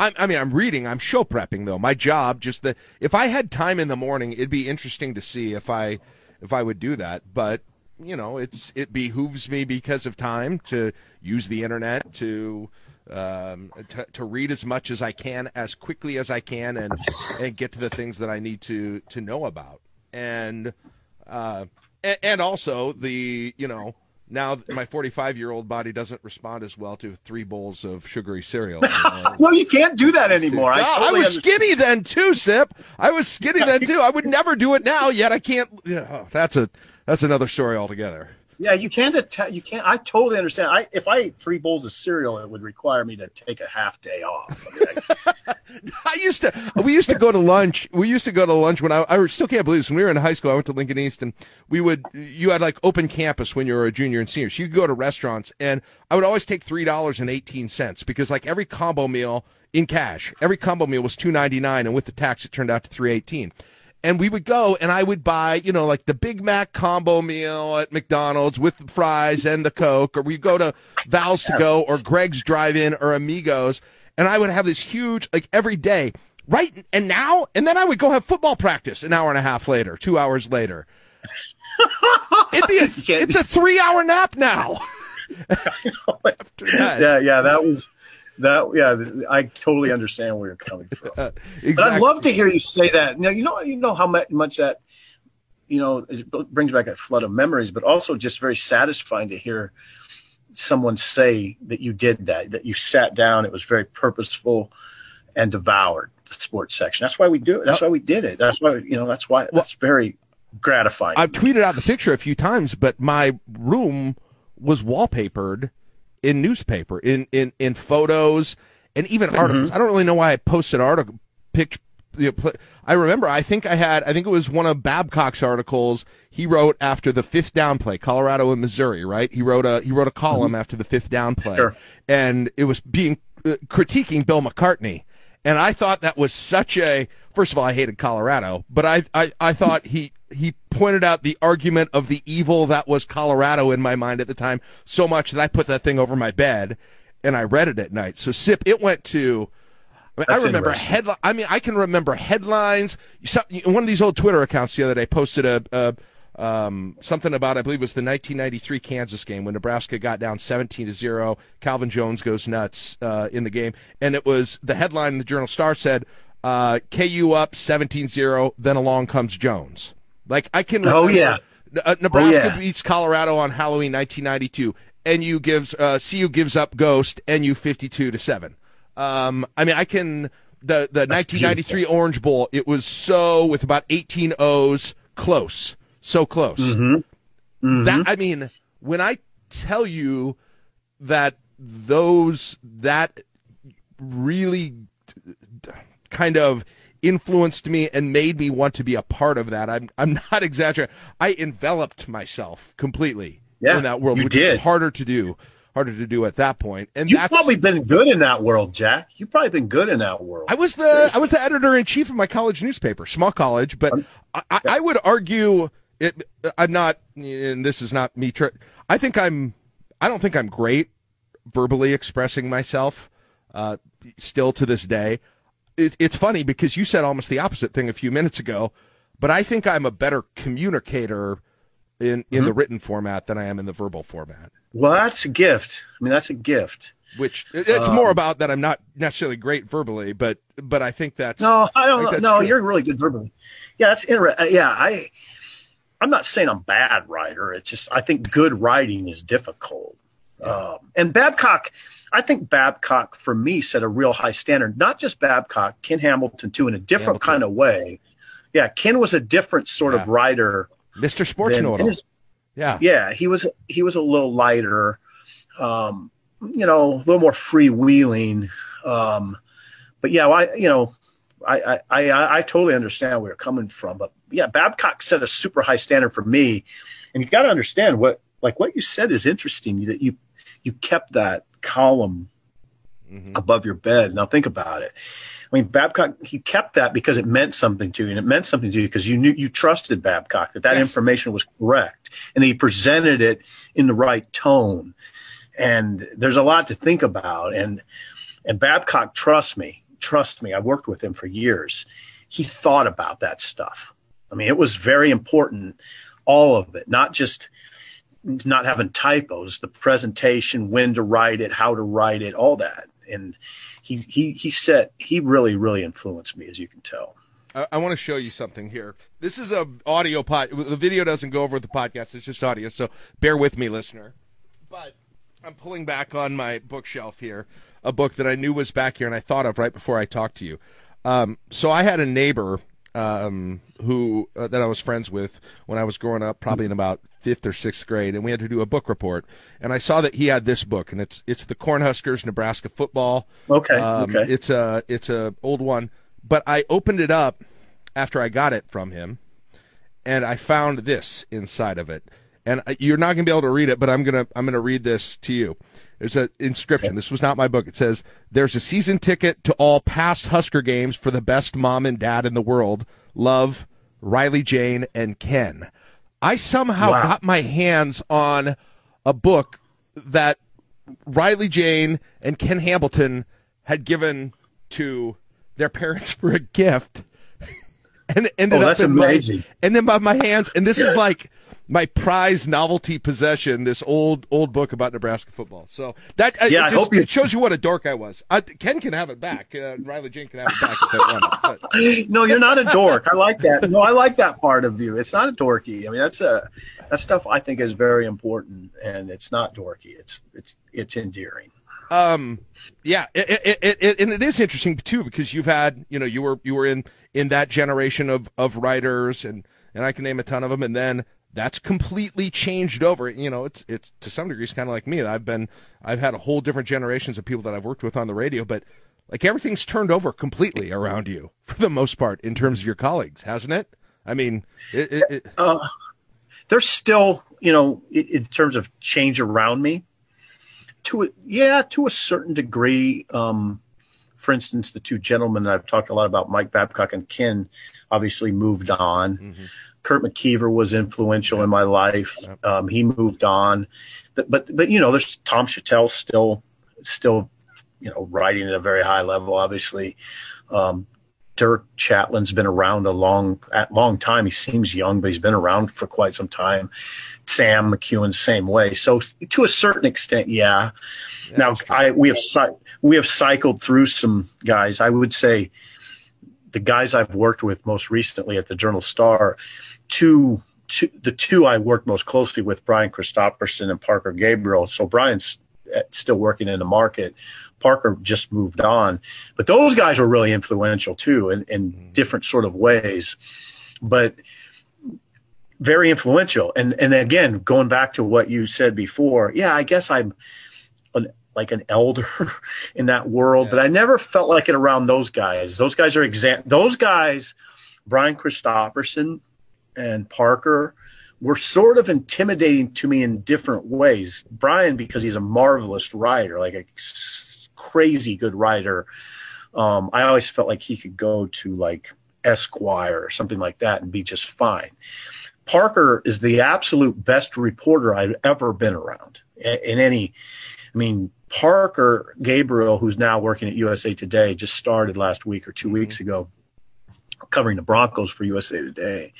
A: I'm, I mean, I'm reading. I'm show prepping though. My job, just the if I had time in the morning, it'd be interesting to see if I if I would do that. But you know, it's it behooves me because of time to use the internet to um, to, to read as much as I can, as quickly as I can, and and get to the things that I need to to know about. And uh, and, and also the you know now my 45 year old body doesn't respond as well to three bowls of sugary cereal.
B: No, you can't do that anymore.
A: No, I,
B: totally
A: was
B: understand.
A: skinny then too, Sip. I was skinny then too. I would never do it now. Yet I can't. Yeah, oh, that's a that's another story altogether.
B: Yeah, you can't. You can't. I totally understand. I if I ate three bowls of cereal, it would require me to take a half day off. I mean, I-
A: I used to. We used to go to lunch. We used to go to lunch when I. I still can't believe this. When we were in high school, I went to Lincoln East, and we would. You had like open campus when you were a junior and senior. So you could go to restaurants, and I would always take three dollars and eighteen cents because like every combo meal in cash, every combo meal was two ninety nine, and with the tax, it turned out to three eighteen. And we would go, and I would buy, you know, like the Big Mac combo meal at McDonald's with the fries and the Coke, or we'd go to Val's to Go or Greg's Drive-In or Amigos, and I would have this huge, like every day, right? And now, and then I would go have football practice an hour and a half later, two hours later. It'd be a, it's a three-hour nap now. After that.
B: yeah, yeah, that was that. Yeah, I totally understand where you're coming from.
A: Uh,
B: But I'd love to hear you say that. Now, you know, you know how much that, you know, it brings back a flood of memories, but also just very satisfying to hear someone say that you did that, that you sat down, it was very purposeful, and devoured the sports section. That's why we do it. That's why we did it. That's why you know. That's why. That's very gratifying.
A: I've tweeted out the picture a few times, but my room was wallpapered in newspaper, in in in photos, and even
B: Mm-hmm.
A: articles. I don't really know why I posted article pic, you know, I remember. I think I had. I think it was one of Babcock's articles. He wrote after the fifth down play, Colorado and Missouri. Right. He wrote a he wrote a column mm-hmm. after the fifth down play,
B: sure.
A: and it was being uh, critiquing Bill McCartney. And I thought that was such a. First of all, I hated Colorado, but I I, I thought he he pointed out the argument of the evil that was Colorado in my mind at the time so much that I put that thing over my bed and I read it at night. So Sip, it went to I, mean, I remember headline. I mean, I can remember headlines. One of these old Twitter accounts the other day posted a, a um, something about I believe it was the 1993 Kansas game when Nebraska got down 17 to zero. Calvin Jones goes nuts uh, in the game, and it was the headline in the Journal Star said uh, KU up 17-0, Then along comes Jones. Like I can.
B: Oh yeah.
A: Uh, Nebraska oh, yeah. beats Colorado on Halloween 1992. NU gives uh, CU gives up Ghost. NU 52 to seven. Um, I mean, I can the the That's 1993 beautiful. Orange Bowl. It was so with about 18 O's close, so close.
B: Mm-hmm. Mm-hmm.
A: That I mean, when I tell you that those that really kind of influenced me and made me want to be a part of that. I'm I'm not exaggerating. I enveloped myself completely
B: yeah,
A: in that world,
B: you
A: which
B: did.
A: is harder to do harder to do at that point. And
B: you've probably been good in that world, Jack. You've probably been good in that world.
A: I was the I was the editor in chief of my college newspaper, small college, but I, I, I, would argue it. I'm not, and this is not me. I think I'm. I don't think I'm great verbally expressing myself. Uh, still to this day, it, it's funny because you said almost the opposite thing a few minutes ago, but I think I'm a better communicator in in mm-hmm. the written format than I am in the verbal format.
B: Well, that's a gift. I mean, that's a gift.
A: Which it's um, more about that I'm not necessarily great verbally, but but I think that's
B: no, I don't. I no, true. you're really good verbally. Yeah, that's interesting. Uh, yeah, I I'm not saying I'm bad writer. It's just I think good writing is difficult. Yeah. Um, and Babcock, I think Babcock for me set a real high standard. Not just Babcock, Ken Hamilton too, in a different Hamilton. kind of way. Yeah, Ken was a different sort yeah. of writer.
A: Mr. Sports Know
B: yeah. Yeah. He was he was a little lighter, um, you know, a little more freewheeling. Um, but yeah, I you know, I, I, I, I totally understand where you're coming from. But yeah, Babcock set a super high standard for me. And you got to understand what, like what you said is interesting that you, you kept that column mm-hmm. above your bed. Now think about it. I mean, Babcock, he kept that because it meant something to you, and it meant something to you because you knew you trusted Babcock that that yes. information was correct, and he presented it in the right tone. And there's a lot to think about, and and Babcock, trust me, trust me, I worked with him for years. He thought about that stuff. I mean, it was very important, all of it, not just not having typos, the presentation, when to write it, how to write it, all that. And he he he set he really really influenced me as you can tell.
A: I, I want to show you something here. This is a audio pod. The video doesn't go over the podcast. It's just audio. So bear with me, listener. But I'm pulling back on my bookshelf here a book that I knew was back here and I thought of right before I talked to you. Um, so I had a neighbor um, who uh, that I was friends with when I was growing up, probably in about fifth or sixth grade, and we had to do a book report. And I saw that he had this book, and it's it's the Cornhuskers Nebraska football.
B: Okay, um,
A: okay. It's a it's a old one, but I opened it up after I got it from him, and I found this inside of it. And you're not going to be able to read it, but I'm gonna I'm gonna read this to you. There's an inscription. This was not my book. It says, "There's a season ticket to all past Husker games for the best mom and dad in the world. Love, Riley Jane and Ken." I somehow wow. got my hands on a book that Riley Jane and Ken Hamilton had given to their parents for a gift, and ended
B: oh,
A: up in
B: amazing.
A: my and then by my hands. And this is like my prize novelty possession, this old old book about Nebraska football. So that
B: yeah,
A: it,
B: just, you...
A: it shows you what a dork I was. I, Ken can have it back. Uh, Riley Jane can have it back if they want
B: it. no, you're not a dork. I like that. No, I like that part of you. It's not a dorky. I mean, that's a that stuff I think is very important, and it's not dorky. It's it's it's endearing.
A: Um, yeah, it, it, it, it, and it is interesting too because you've had, you know, you were you were in in that generation of of writers, and and I can name a ton of them, and then that's completely changed over. You know, it's it's to some degree it's kind of like me. I've been I've had a whole different generations of people that I've worked with on the radio, but like everything's turned over completely around you for the most part in terms of your colleagues, hasn't it? I mean, it, it, it...
B: Uh, there's still, you know, in terms of change around me, to a, yeah, to a certain degree. Um, for instance, the two gentlemen that I've talked a lot about, Mike Babcock and Ken, obviously moved on. Mm-hmm. Curt McKeever was influential in my life. Um, he moved on, but, but but you know, there's Tom Shatel still still you know writing at a very high level. Obviously, um, Dirk Chatelain's been around a long long time. He seems young, but he's been around for quite some time. Sam McKewon, same way. So to a certain extent, yeah. yeah now I we have we have cycled through some guys. I would say the guys I've worked with most recently at the Journal Star, two, two the two I worked most closely with, Brian Christopherson and Parker Gabriel. So Brian's still working in the market. Parker just moved on, but those guys were really influential too in, in mm-hmm. different sort of ways. But very influential. And and again, going back to what you said before, yeah, I guess I'm an, like an elder in that world, yeah. but I never felt like it around those guys. Those guys are exam. Those guys, Brian Christopherson and Parker, were sort of intimidating to me in different ways. Brian, because he's a marvelous writer, like a crazy good writer. Um, I always felt like he could go to like Esquire or something like that and be just fine. Parker is the absolute best reporter I've ever been around in any. I mean, Parker Gabriel, who's now working at USA Today, just started last week or 2 mm-hmm. weeks ago, covering the Broncos for USA Today.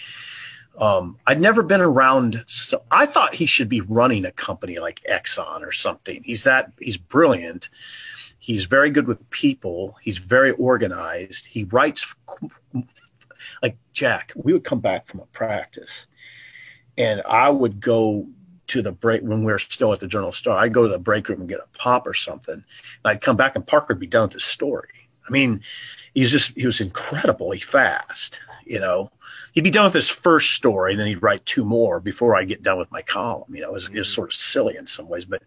B: Um, I'd never been around. So I thought he should be running a company like Exxon or something. He's that. He's brilliant. He's very good with people. He's very organized. He writes like Jack. We would come back from a practice and I would go to the break when we were still at the Journal Star. I'd go to the break room and get a pop or something. And I'd come back and Parker would be done with his story. I mean, he was just he was incredibly fast. You know, he'd be done with his first story, and then he'd write two more before I get done with my column. You know, it was, it was mm-hmm. sort of silly in some ways, but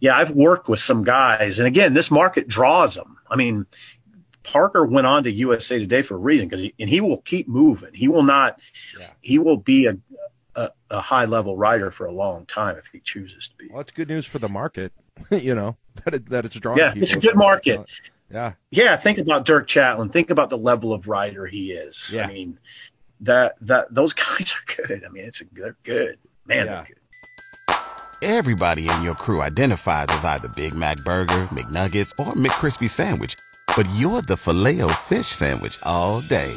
B: yeah, I've worked with some guys, and again, this market draws them. I mean, Parker went on to USA Today for a reason because and he will keep moving. He will not. Yeah. He will be a, a, a high level writer for a long time if he chooses to be.
A: Well, it's good news for the market, you know, that it, that it's drawing.
B: Yeah, it's a good market.
A: Yeah.
B: Yeah. Think about Dirk Chatelain. Think about the level of writer he is. Yeah. I mean, that that those guys are good. I mean, it's a, they're good. Man, yeah. they're good.
C: Everybody in your crew identifies as either Big Mac Burger, McNuggets, or McCrispy Sandwich, but you're the filet fish Sandwich all day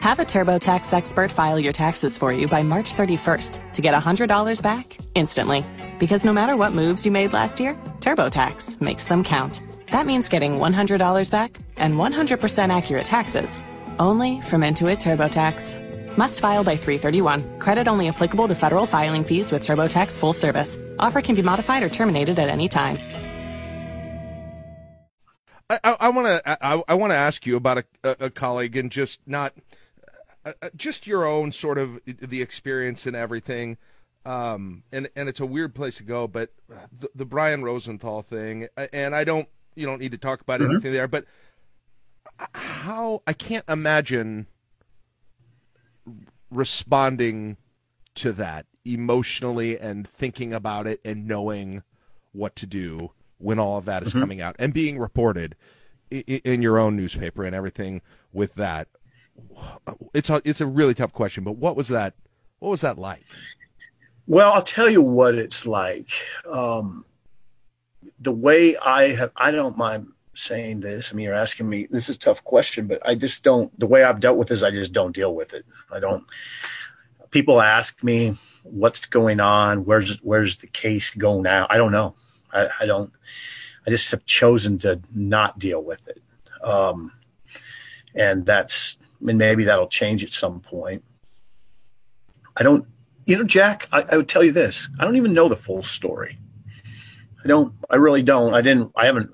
D: Have a TurboTax expert file your taxes for you by March 31st to get $100 back instantly. Because no matter what moves you made last year, TurboTax makes them count. That means getting $100 back and 100% accurate taxes only from Intuit TurboTax. Must file by 331. Credit only applicable to federal filing fees with TurboTax full service. Offer can be modified or terminated at any time.
A: I want to I, I want to ask you about a, a, colleague and just not just your own sort of the experience and everything. Um, and and it's a weird place to go, but the, the Brian Rosenthal thing, and I don't you don't need to talk about mm-hmm. anything there, but how I can't imagine responding to that emotionally and thinking about it and knowing what to do when all of that is mm-hmm. coming out and being reported in your own newspaper and everything with that it's a it's a really tough question, but what was that? What was that like?
B: Well, I'll tell you what it's like. Um, the way I have, I don't mind saying this. I mean, you're asking me. This is a tough question, but I just don't. The way I've dealt with this, I just don't deal with it. I don't. People ask me what's going on. Where's where's the case go now? I don't know. I, I don't. I just have chosen to not deal with it. Um, and that's and maybe that'll change at some point. I don't, you know, Jack, I, I would tell you this. I don't even know the full story. I don't, I really don't. I didn't, I haven't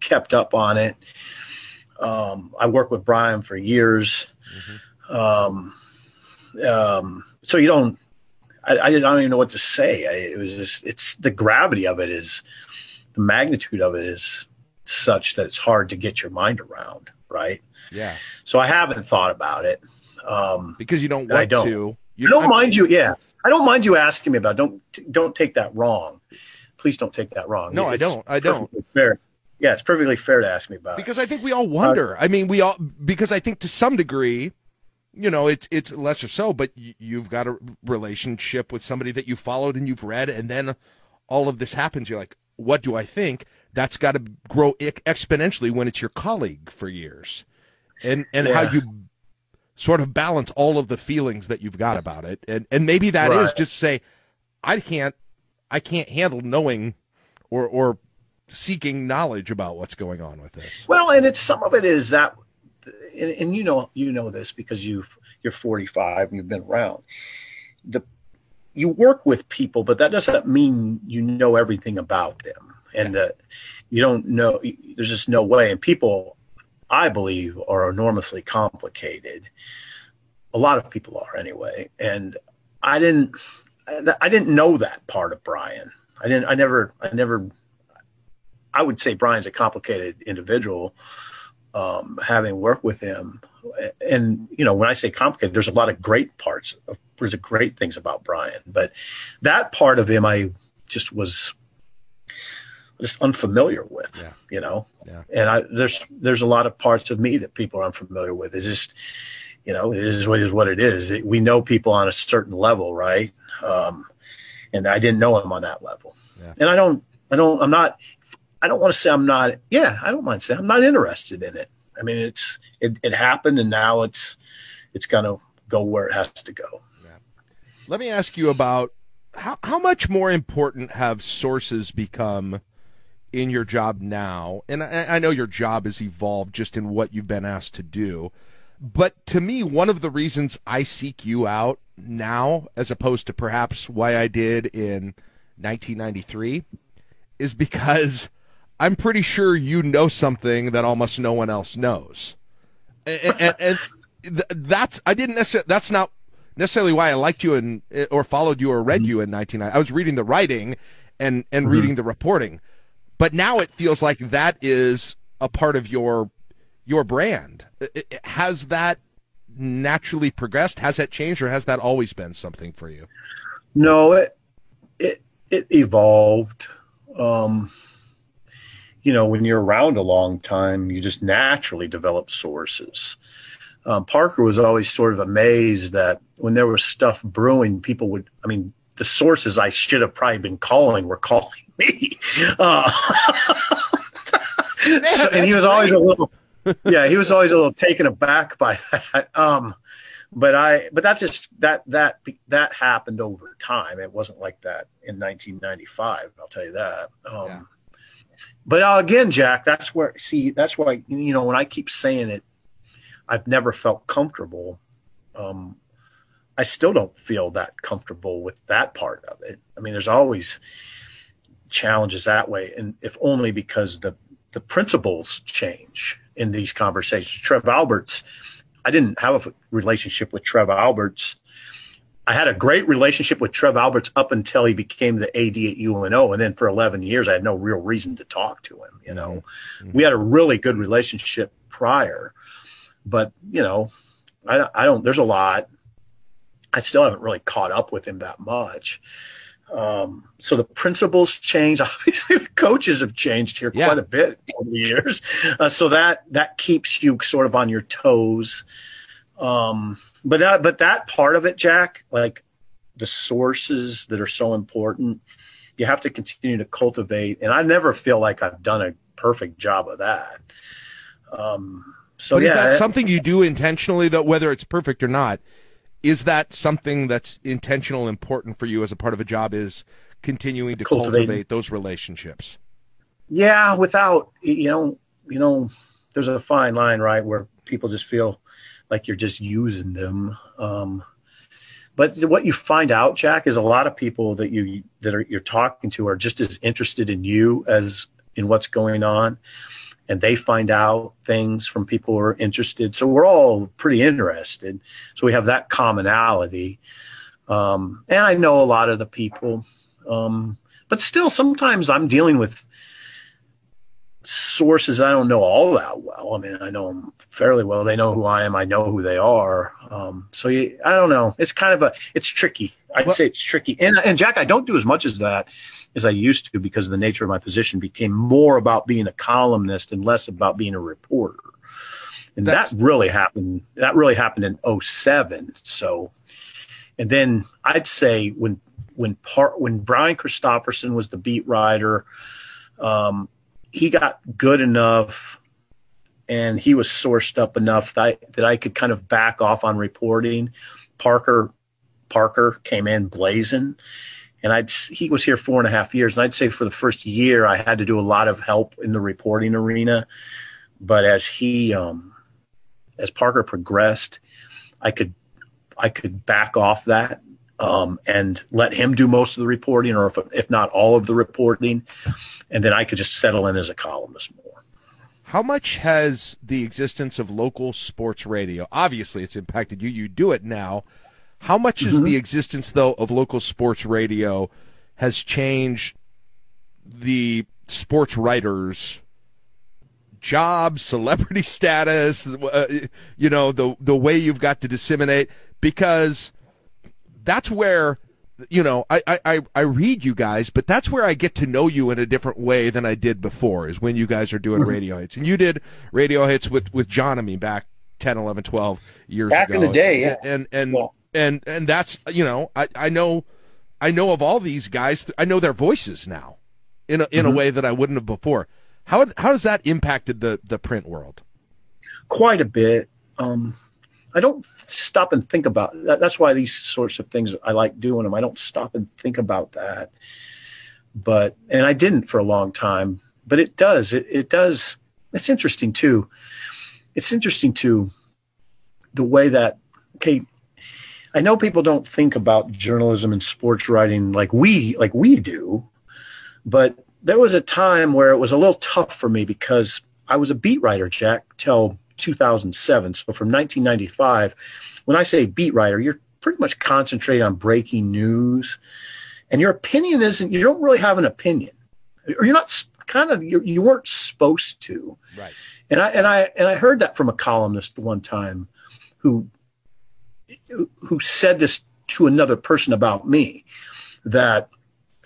B: kept up on it. Um, I worked with Brian for years. Mm-hmm. Um, um, so you don't, I, I, don't even know what to say. I, it was just, it's the gravity of it is, the magnitude of it is such that it's hard to get your mind around, right?
A: Yeah.
B: So I haven't thought about it. Um,
A: because you don't want
B: I don't.
A: to.
B: You, I don't I'm, mind you. Yeah, I don't mind you asking me about. It. Don't don't take that wrong. Please don't take that wrong.
A: No,
B: it's
A: I don't. I don't.
B: Fair. Yeah, it's perfectly fair to ask me about.
A: Because I think we all wonder. Uh, I mean, we all because I think to some degree, you know, it's it's less or so, but you've got a relationship with somebody that you followed and you've read, and then all of this happens. You're like, what do I think? That's got to grow exponentially when it's your colleague for years, and and yeah. how you sort of balance all of the feelings that you've got about it. And and maybe that right. is just say, I can't I can't handle knowing or or seeking knowledge about what's going on with this.
B: Well, and it's some of it is that and, and you know you know this because you've you're 45 and you've been around. The you work with people, but that doesn't mean you know everything about them, and that you don't know. There's just no way. And people I believe, are enormously complicated. A lot of people are anyway, and I didn't, I didn't know that part of Brian. I didn't, I never, I never, I would say Brian's a complicated individual. Um, having worked with him, and you know, when I say complicated, there's a lot of great parts. Of, there's great things about Brian, but that part of him, I just was just unfamiliar with,
A: yeah.
B: you know.
A: Yeah.
B: And I there's there's a lot of parts of me that people are unfamiliar with. It's just, you know, it is what is what it is. It, we know people on a certain level, right? Um, and I didn't know him on that level.
A: Yeah.
B: And I don't, I don't, I'm not, I don't want to say I'm not. Yeah, I don't mind saying I'm not interested in it. I mean, it's it, it happened, and now it's it's gonna go where it has to go.
A: Yeah. Let me ask you about how how much more important have sources become in your job now, and I, I know your job has evolved just in what you've been asked to do, but to me, one of the reasons I seek you out now, as opposed to perhaps why I did in 1993, is because I'm pretty sure you know something that almost no one else knows, and, and, and that's I didn't necessarily that's not necessarily why I liked you and or followed you or read you in 1990. I was reading the writing and and mm-hmm. reading the reporting. But now it feels like that is a part of your your brand. Has that naturally progressed? Has that changed, or has that always been something for you?
B: No, it it it evolved. Um, you know, when you're around a long time, you just naturally develop sources. Um, Parker was always sort of amazed that when there was stuff brewing, people would, I mean, the sources I should have probably been calling were calling me. Uh, so, and he was great. always a little, yeah, he was always a little taken aback by that. Um, but I, but that just that that that happened over time. It wasn't like that in 1995. I'll tell you that. Um, yeah. But uh, again, Jack, that's where see that's why you know when I keep saying it, I've never felt comfortable um, I still don't feel that comfortable with that part of it. I mean, there's always challenges that way, and if only because the the principles change in these conversations. Trev Alberts, I didn't have a relationship with Trev Alberts. I had a great relationship with Trev Alberts up until he became the AD at UNO, and then for 11 years I had no real reason to talk to him. You know, mm-hmm. we had a really good relationship prior, but you know, I, I don't. There's a lot I still haven't really caught up with him that much. Um, so the principles change. Obviously, the coaches have changed here
A: yeah.
B: quite a bit over the years. Uh, so that that keeps you sort of on your toes. Um, but that but that part of it, Jack, like the sources that are so important, you have to continue to cultivate. And I never feel like I've done a perfect job of that. Um, so
A: but
B: yeah,
A: is that something you do intentionally, though, whether it's perfect or not? Is that something that's intentional important for you as a part of a job is continuing to cultivate those relationships?
B: Yeah without you know you know there's a fine line right where people just feel like you're just using them um, but what you find out, Jack, is a lot of people that you that are you're talking to are just as interested in you as in what's going on, and they find out things from people who are interested. So we're all pretty interested. So we have that commonality. Um, and I know a lot of the people, um, but still, sometimes I'm dealing with sources I don't know all that well. I mean, I know them fairly well. They know who I am. I know who they are. Um, so you, I don't know. It's kind of a, it's tricky. I'd well, say it's tricky. And, and Jack, I don't do as much as that as I used to because of the nature of my position became more about being a columnist and less about being a reporter. And that really happened. That really happened in 07. So, and then I'd say when, when part, when Brian Christopherson was the beat writer, um, he got good enough and he was sourced up enough that I, that I could kind of back off on reporting. Parker Parker came in blazing, and I'd he was here four and a half years, and I'd say for the first year I had to do a lot of help in the reporting arena. But as he um, as Parker progressed, I could I could back off that um, and let him do most of the reporting, or if, if not all of the reporting, and then I could just settle in as a columnist more.
A: How much has the existence of local sports radio? Obviously, it's impacted you. You do it now. How much mm-hmm. is the existence, though, of local sports radio has changed the sports writers' jobs, celebrity status? Uh, you know, the the way you've got to disseminate because that's where you know, I, I, I read you guys, but that's where I get to know you in a different way than I did before, is when you guys are doing mm-hmm. radio hits. And you did radio hits with, with John and me back 10, 11, 12 years ago.
B: back
A: ago.
B: in the day, yeah.
A: And, and, and, and, and that's, you know, I, I know, I know of all these guys. I know their voices now in a, in mm-hmm. a way that I wouldn't have before. How, how has that impacted the, the print world?
B: Quite a bit. Um, I don't stop and think about that. That's why these sorts of things I like doing them. I don't stop and think about that. But and I didn't for a long time. But it does. It it does. It's interesting too. It's interesting too the way that okay. I know people don't think about journalism and sports writing like we like we do, but there was a time where it was a little tough for me because I was a beat writer, Jack, till 2007. So from 1995, when I say beat writer, you're pretty much concentrated on breaking news, and your opinion isn't. You don't really have an opinion, or you're not kind of you, you weren't supposed to.
A: Right.
B: And I and I and I heard that from a columnist one time, who who said this to another person about me, that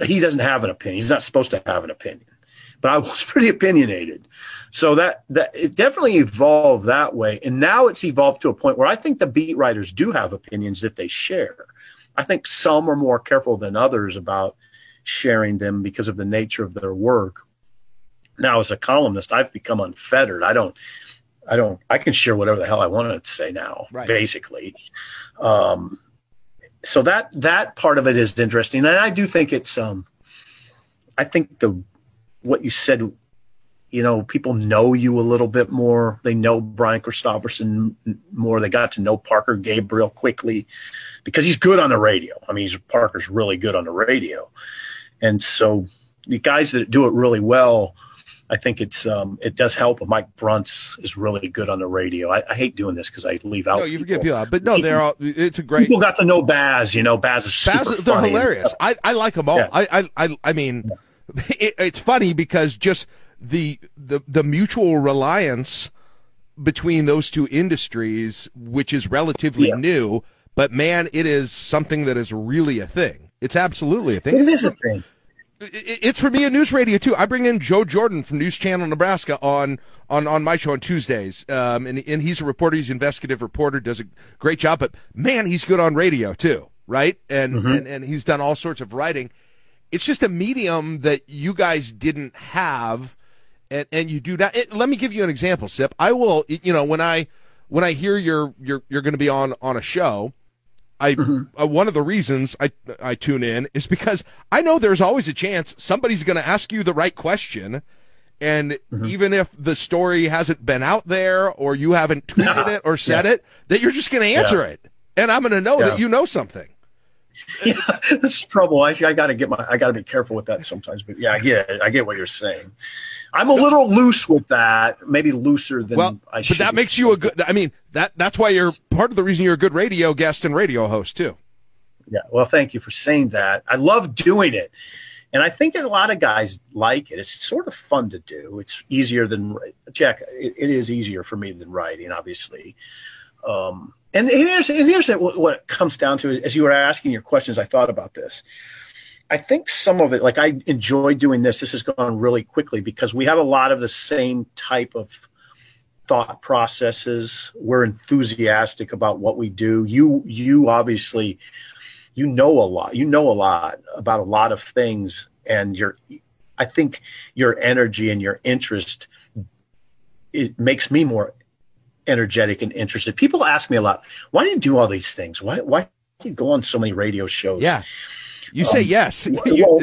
B: he doesn't have an opinion. He's not supposed to have an opinion. But I was pretty opinionated. So that that it definitely evolved that way, and now it's evolved to a point where I think the beat writers do have opinions that they share. I think some are more careful than others about sharing them because of the nature of their work. Now, as a columnist, I've become unfettered. I don't, I don't, I can share whatever the hell I wanted to say now, right. basically. Um, so that that part of it is interesting, and I do think it's, um, I think the what you said you know, people know you a little bit more. They know Brian Christopherson more. They got to know Parker Gabriel quickly because he's good on the radio. I mean, he's, Parker's really good on the radio. And so the guys that do it really well, I think it's um, it does help. Mike Brunts is really good on the radio. I, I hate doing this because I leave out.
A: No, you forget people, but no, they're all. It's a great.
B: People got to know Baz. You know, Baz is Baz, super
A: They're hilarious. I, I like them all. Yeah. I, I I mean, it, it's funny because just the the the mutual reliance between those two industries, which is relatively yeah. new, but man, it is something that is really a thing. It's absolutely a thing.
B: It is a thing.
A: It's for me a news radio too. I bring in Joe Jordan from News Channel Nebraska on on on my show on Tuesdays, um, and and he's a reporter. He's an investigative reporter, does a great job. But man, he's good on radio too, right? And mm-hmm. and and he's done all sorts of writing. It's just a medium that you guys didn't have and and you do not. It, let me give you an example, Sip. I will, you know, when I when I hear you're you're you're going to be on on a show, I mm-hmm. uh, one of the reasons I I tune in is because I know there's always a chance somebody's going to ask you the right question, and mm-hmm. even if the story hasn't been out there or you haven't tweeted it or said yeah. it, that you're just going to answer yeah. it, and I'm going to know yeah. that you know something.
B: yeah, that's trouble. I, I got to get my, I got to be careful with that sometimes. But yeah, I get. I get what you're saying. I'm a little loose with that, maybe looser than
A: well,
B: I should.
A: But that makes you a good. I mean, that that's why you're part of the reason you're a good radio guest and radio host too.
B: Yeah. Well, thank you for saying that. I love doing it. And I think that a lot of guys like it. It's sort of fun to do. It's easier than Jack. It, it is easier for me than writing, obviously. Um, and, and here's, and here's what, what it comes down to. As you were asking your questions, I thought about this. I think some of it, like I enjoy doing this. This has gone really quickly because we have a lot of the same type of thought processes. We're enthusiastic about what we do. You, you obviously you know a lot. You know a lot about a lot of things, and your I think your energy and your interest it makes me more energetic and interested. People ask me a lot, why do you do all these things? Why why do you go on so many radio shows?
A: Yeah, you say um, yes.
B: Well,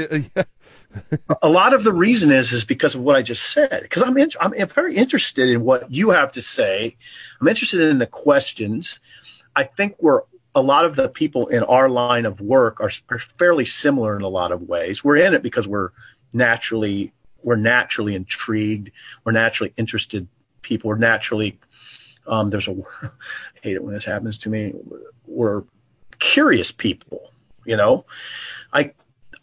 B: a lot of the reason is is because of what I just said. Because I'm in, I'm very interested in what you have to say. I'm interested in the questions. I think we're a lot of the people in our line of work are, are fairly similar in a lot of ways. We're in it because we're naturally we're naturally intrigued. We're naturally interested people. We're naturally um, there's a I hate it when this happens to me. We're curious people. You know, I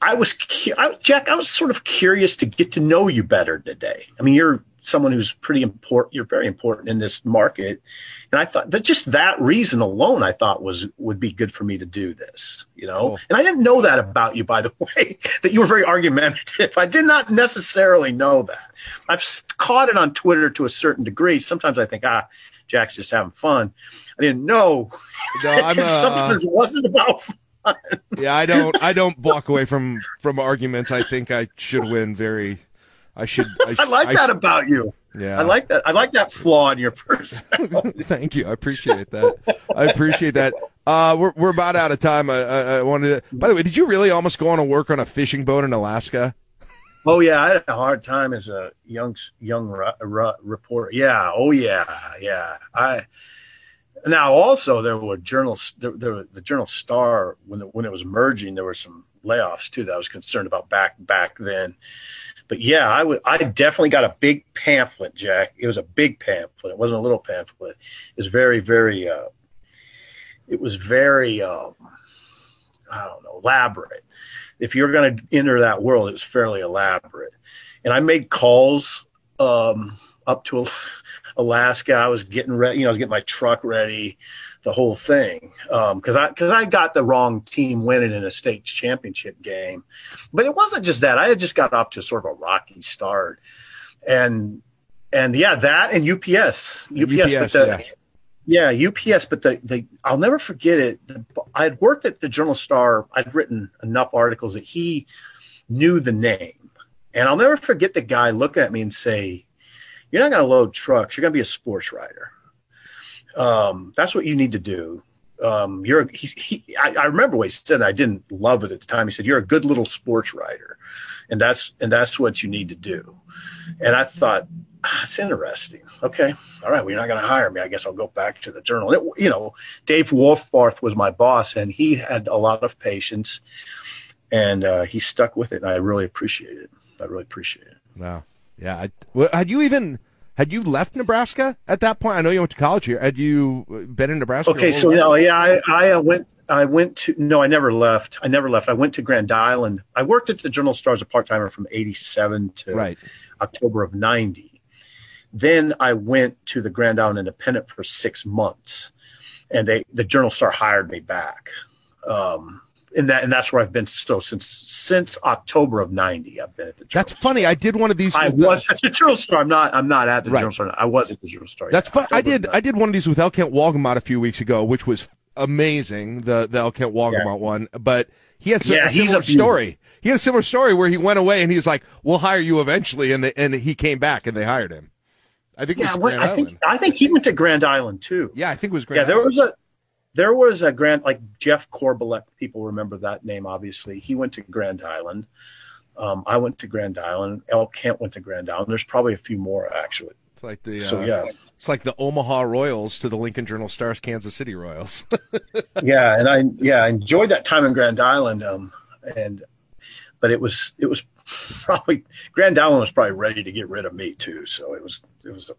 B: I was I, Jack. I was sort of curious to get to know you better today. I mean, you're someone who's pretty important. You're very important in this market, and I thought that just that reason alone, I thought was would be good for me to do this. You know, and I didn't know that about you, by the way, that you were very argumentative. I did not necessarily know that. I've caught it on Twitter to a certain degree. Sometimes I think, ah, Jack's just having fun. I didn't know. No, I'm, uh, sometimes it wasn't about. Fun.
A: yeah, I don't. I don't walk away from from arguments. I think I should win very I should. I,
B: I like I, that about you. Yeah, I like that. I like that flaw in your personality.
A: Thank you. I appreciate that. I appreciate that. Uh, we're we're about out of time. I, I, I wanted. To, by the way, did you really almost go on to work on a fishing boat in Alaska?
B: Oh yeah, I had a hard time as a young young reporter. Yeah. Oh yeah. Yeah. I. Now also there were journals. There, there the Journal Star when it, when it was merging, there were some layoffs too that I was concerned about back back then. But yeah, I would. I definitely got a big pamphlet, Jack. It was a big pamphlet. It wasn't a little pamphlet. It was very, very. Uh, it was very. Um, I don't know, elaborate. If you're going to enter that world, it was fairly elaborate. And I made calls um, up to Alaska. I was getting ready. You know, I was getting my truck ready the whole thing because um, I because I got the wrong team winning in a state championship game, but it wasn't just that. I had just got off to sort of a rocky start, and and yeah, that and UPS, UPS, UPS the, yeah. yeah. UPS, but the the I'll never forget it. The, I had worked at the Journal Star. I'd written enough articles that he knew the name, and I'll never forget the guy looking at me and say, "You're not going to load trucks. You're going to be a sports writer." Um, that's what you need to do. Um, you're he, he I, I, remember what he said. I didn't love it at the time. He said you're a good little sports writer, and that's and that's what you need to do. And I thought ah, that's interesting. Okay, all right. Well, you're not going to hire me. I guess I'll go back to the journal. It, you know, Dave Wolfbarth was my boss, and he had a lot of patience, and uh, he stuck with it. And I really appreciate it. I really appreciate it.
A: Wow. Yeah. I, well, had you even had you left Nebraska at that point? I know you went to college here. Had you been in Nebraska?
B: Okay, so no, yeah, I, I uh, went. I went to no, I never left. I never left. I went to Grand Island. I worked at the Journal Star as a part timer from '87 to right. October of '90. Then I went to the Grand Island Independent for six months, and they the Journal Star hired me back. Um, and that and that's where I've been still since since October of '90. I've been at the.
A: Journal that's funny. I did one of these.
B: I was the, at the Journal Star. I'm not. I'm not at the right. Journal Star. I was at the Journal Star.
A: That's fun. I did. I did one of these with L. Kent Wolgamott a few weeks ago, which was amazing. The the L. Kent Wolgamott yeah. one, but he had yeah, a similar a story. He had a similar story where he went away and he was like, "We'll hire you eventually," and they, and he came back and they hired him. I think. Yeah, I
B: think I think he went to Grand Island too.
A: Yeah, I think it was Grand.
B: Yeah, there was a there was a Grand like Jeff Korbelik. People remember that name, obviously. He went to Grand Island. Um, I went to Grand Island. L. Kent went to Grand Island. There's probably a few more actually.
A: It's like the
B: So
A: uh,
B: yeah,
A: it's like the Omaha Royals to the Lincoln Journal Stars Kansas City Royals.
B: yeah, and I yeah I enjoyed that time in Grand Island. Um, and but it was it was probably Grand Island was probably ready to get rid of me too. So it was it was. A,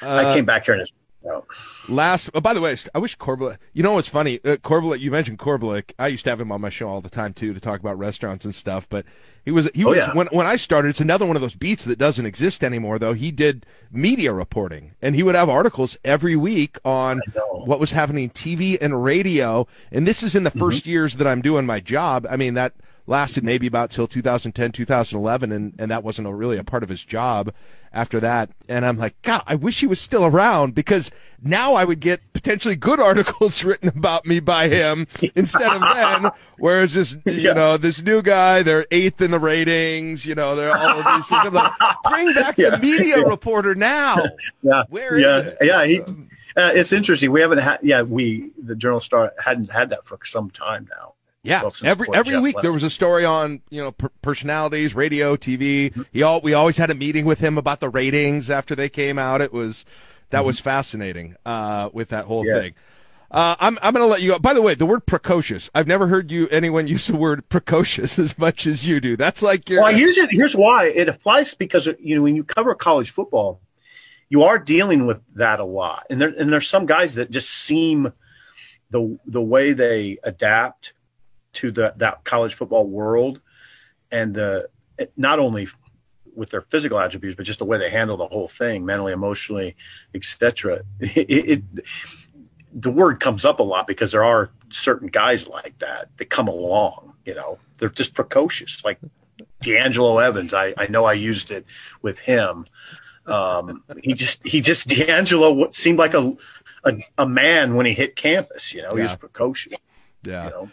A: Uh,
B: I came back here and it's. No.
A: Last, oh, by the way, I wish Corbett. You know what's funny? Uh, you mentioned Corbett. I used to have him on my show all the time too to talk about restaurants and stuff. But he was he
B: Oh,
A: was
B: yeah.
A: when when I started. It's another one of those beats that doesn't exist anymore. Though he did media reporting, and he would have articles every week on what was happening TV and radio. And this is in the 1st years that I'm doing my job. I mean that lasted maybe about till 2010 2011 and and that wasn't a, really a part of his job after that and i'm like god i wish he was still around because now i would get potentially good articles written about me by him instead of then whereas this you
B: Yeah.
A: know this new guy they're eighth in the ratings you know they're all of these things I'm like, bring back
B: Yeah.
A: the media reporter now
B: Yeah.
A: Where is
B: yeah,
A: it?
B: Yeah. He, uh, it's interesting. We haven't had. Yeah, we the Journal Star hadn't had that for some time now.
A: Yeah, every every
B: Jeff
A: week
B: left.
A: there was a story on you know per- personalities, radio, TV. He all we always had a meeting with him about the ratings after they came out. It was that was fascinating uh, with that whole
B: Mm-hmm. Yeah.
A: thing. Uh, I'm I'm going to let you go. By the way, the word precocious. I've never heard you anyone use the word precocious as much as you do. That's like your
B: Well, here's it. Here's why it applies because you know when you cover college football, you are dealing with that a lot, and there and there's some guys that just seem the the way they adapt to the that college football world, and the not only with their physical attributes, but just the way they handle the whole thing, mentally, emotionally, etc. The word comes up a lot because there are certain guys like that that come along. You know, they're just precocious, like D'Angelo Evans. I, I know I used it with him. Um, he just he just D'Angelo seemed like a, a a man when he hit campus. You know, he was precocious.
A: yeah.
B: You know,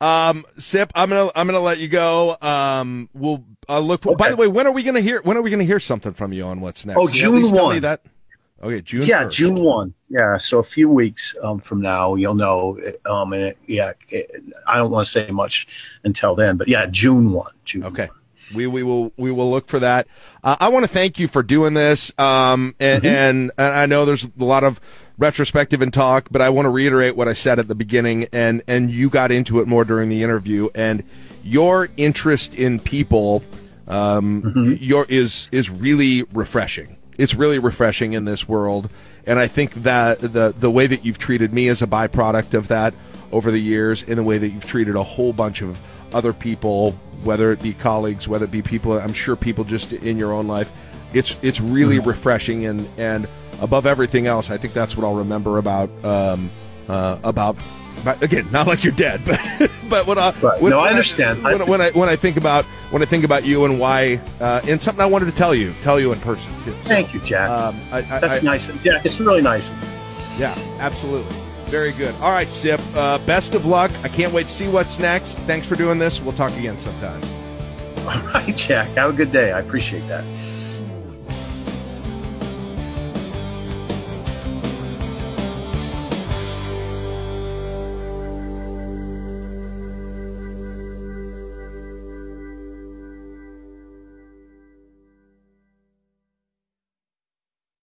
A: Um, Sip, I'm gonna I'm gonna let you go. Um, we'll uh, look. For, By the way, when are we gonna hear? When are we gonna hear something from you on what's next?
B: Oh,
A: Can you at
B: June 1.
A: That. Okay, June.
B: yeah,
A: 1st.
B: June one. Yeah, so a few weeks um, from now, you'll know. Um, and it, yeah, it, I don't want to say much until then, but yeah, June one. June.
A: Okay. We, we will we will look for that. Uh, I want to thank you for doing this. Um, and, and and I know there's a lot of retrospective and talk, but I want to reiterate what I said at the beginning. And and you got into it more during the interview. And your interest in people, um, your is is really refreshing. It's really refreshing in this world. And I think that the the way that you've treated me as a byproduct of that over the years, in the way that you've treated a whole bunch of other people, whether it be colleagues, whether it be people, I'm sure people just in your own life. It's it's really refreshing and and above everything else, I think that's what I'll remember about um, uh, about. But again, not like you're dead, but but what I
B: Right.
A: when,
B: No, I understand.
A: when, when I when I think about when I think about you and why uh, and something I wanted to tell you, tell you in person too. So,
B: Thank you, Jack.
A: Um, I, I,
B: That's
A: I-
B: nice. Yeah, it's really nice.
A: yeah, absolutely. Very good. All right, Sip. Uh, best of luck. I can't wait to see what's next. Thanks for doing this. We'll talk again sometime.
B: All right, Jack. Have a good day. I appreciate that.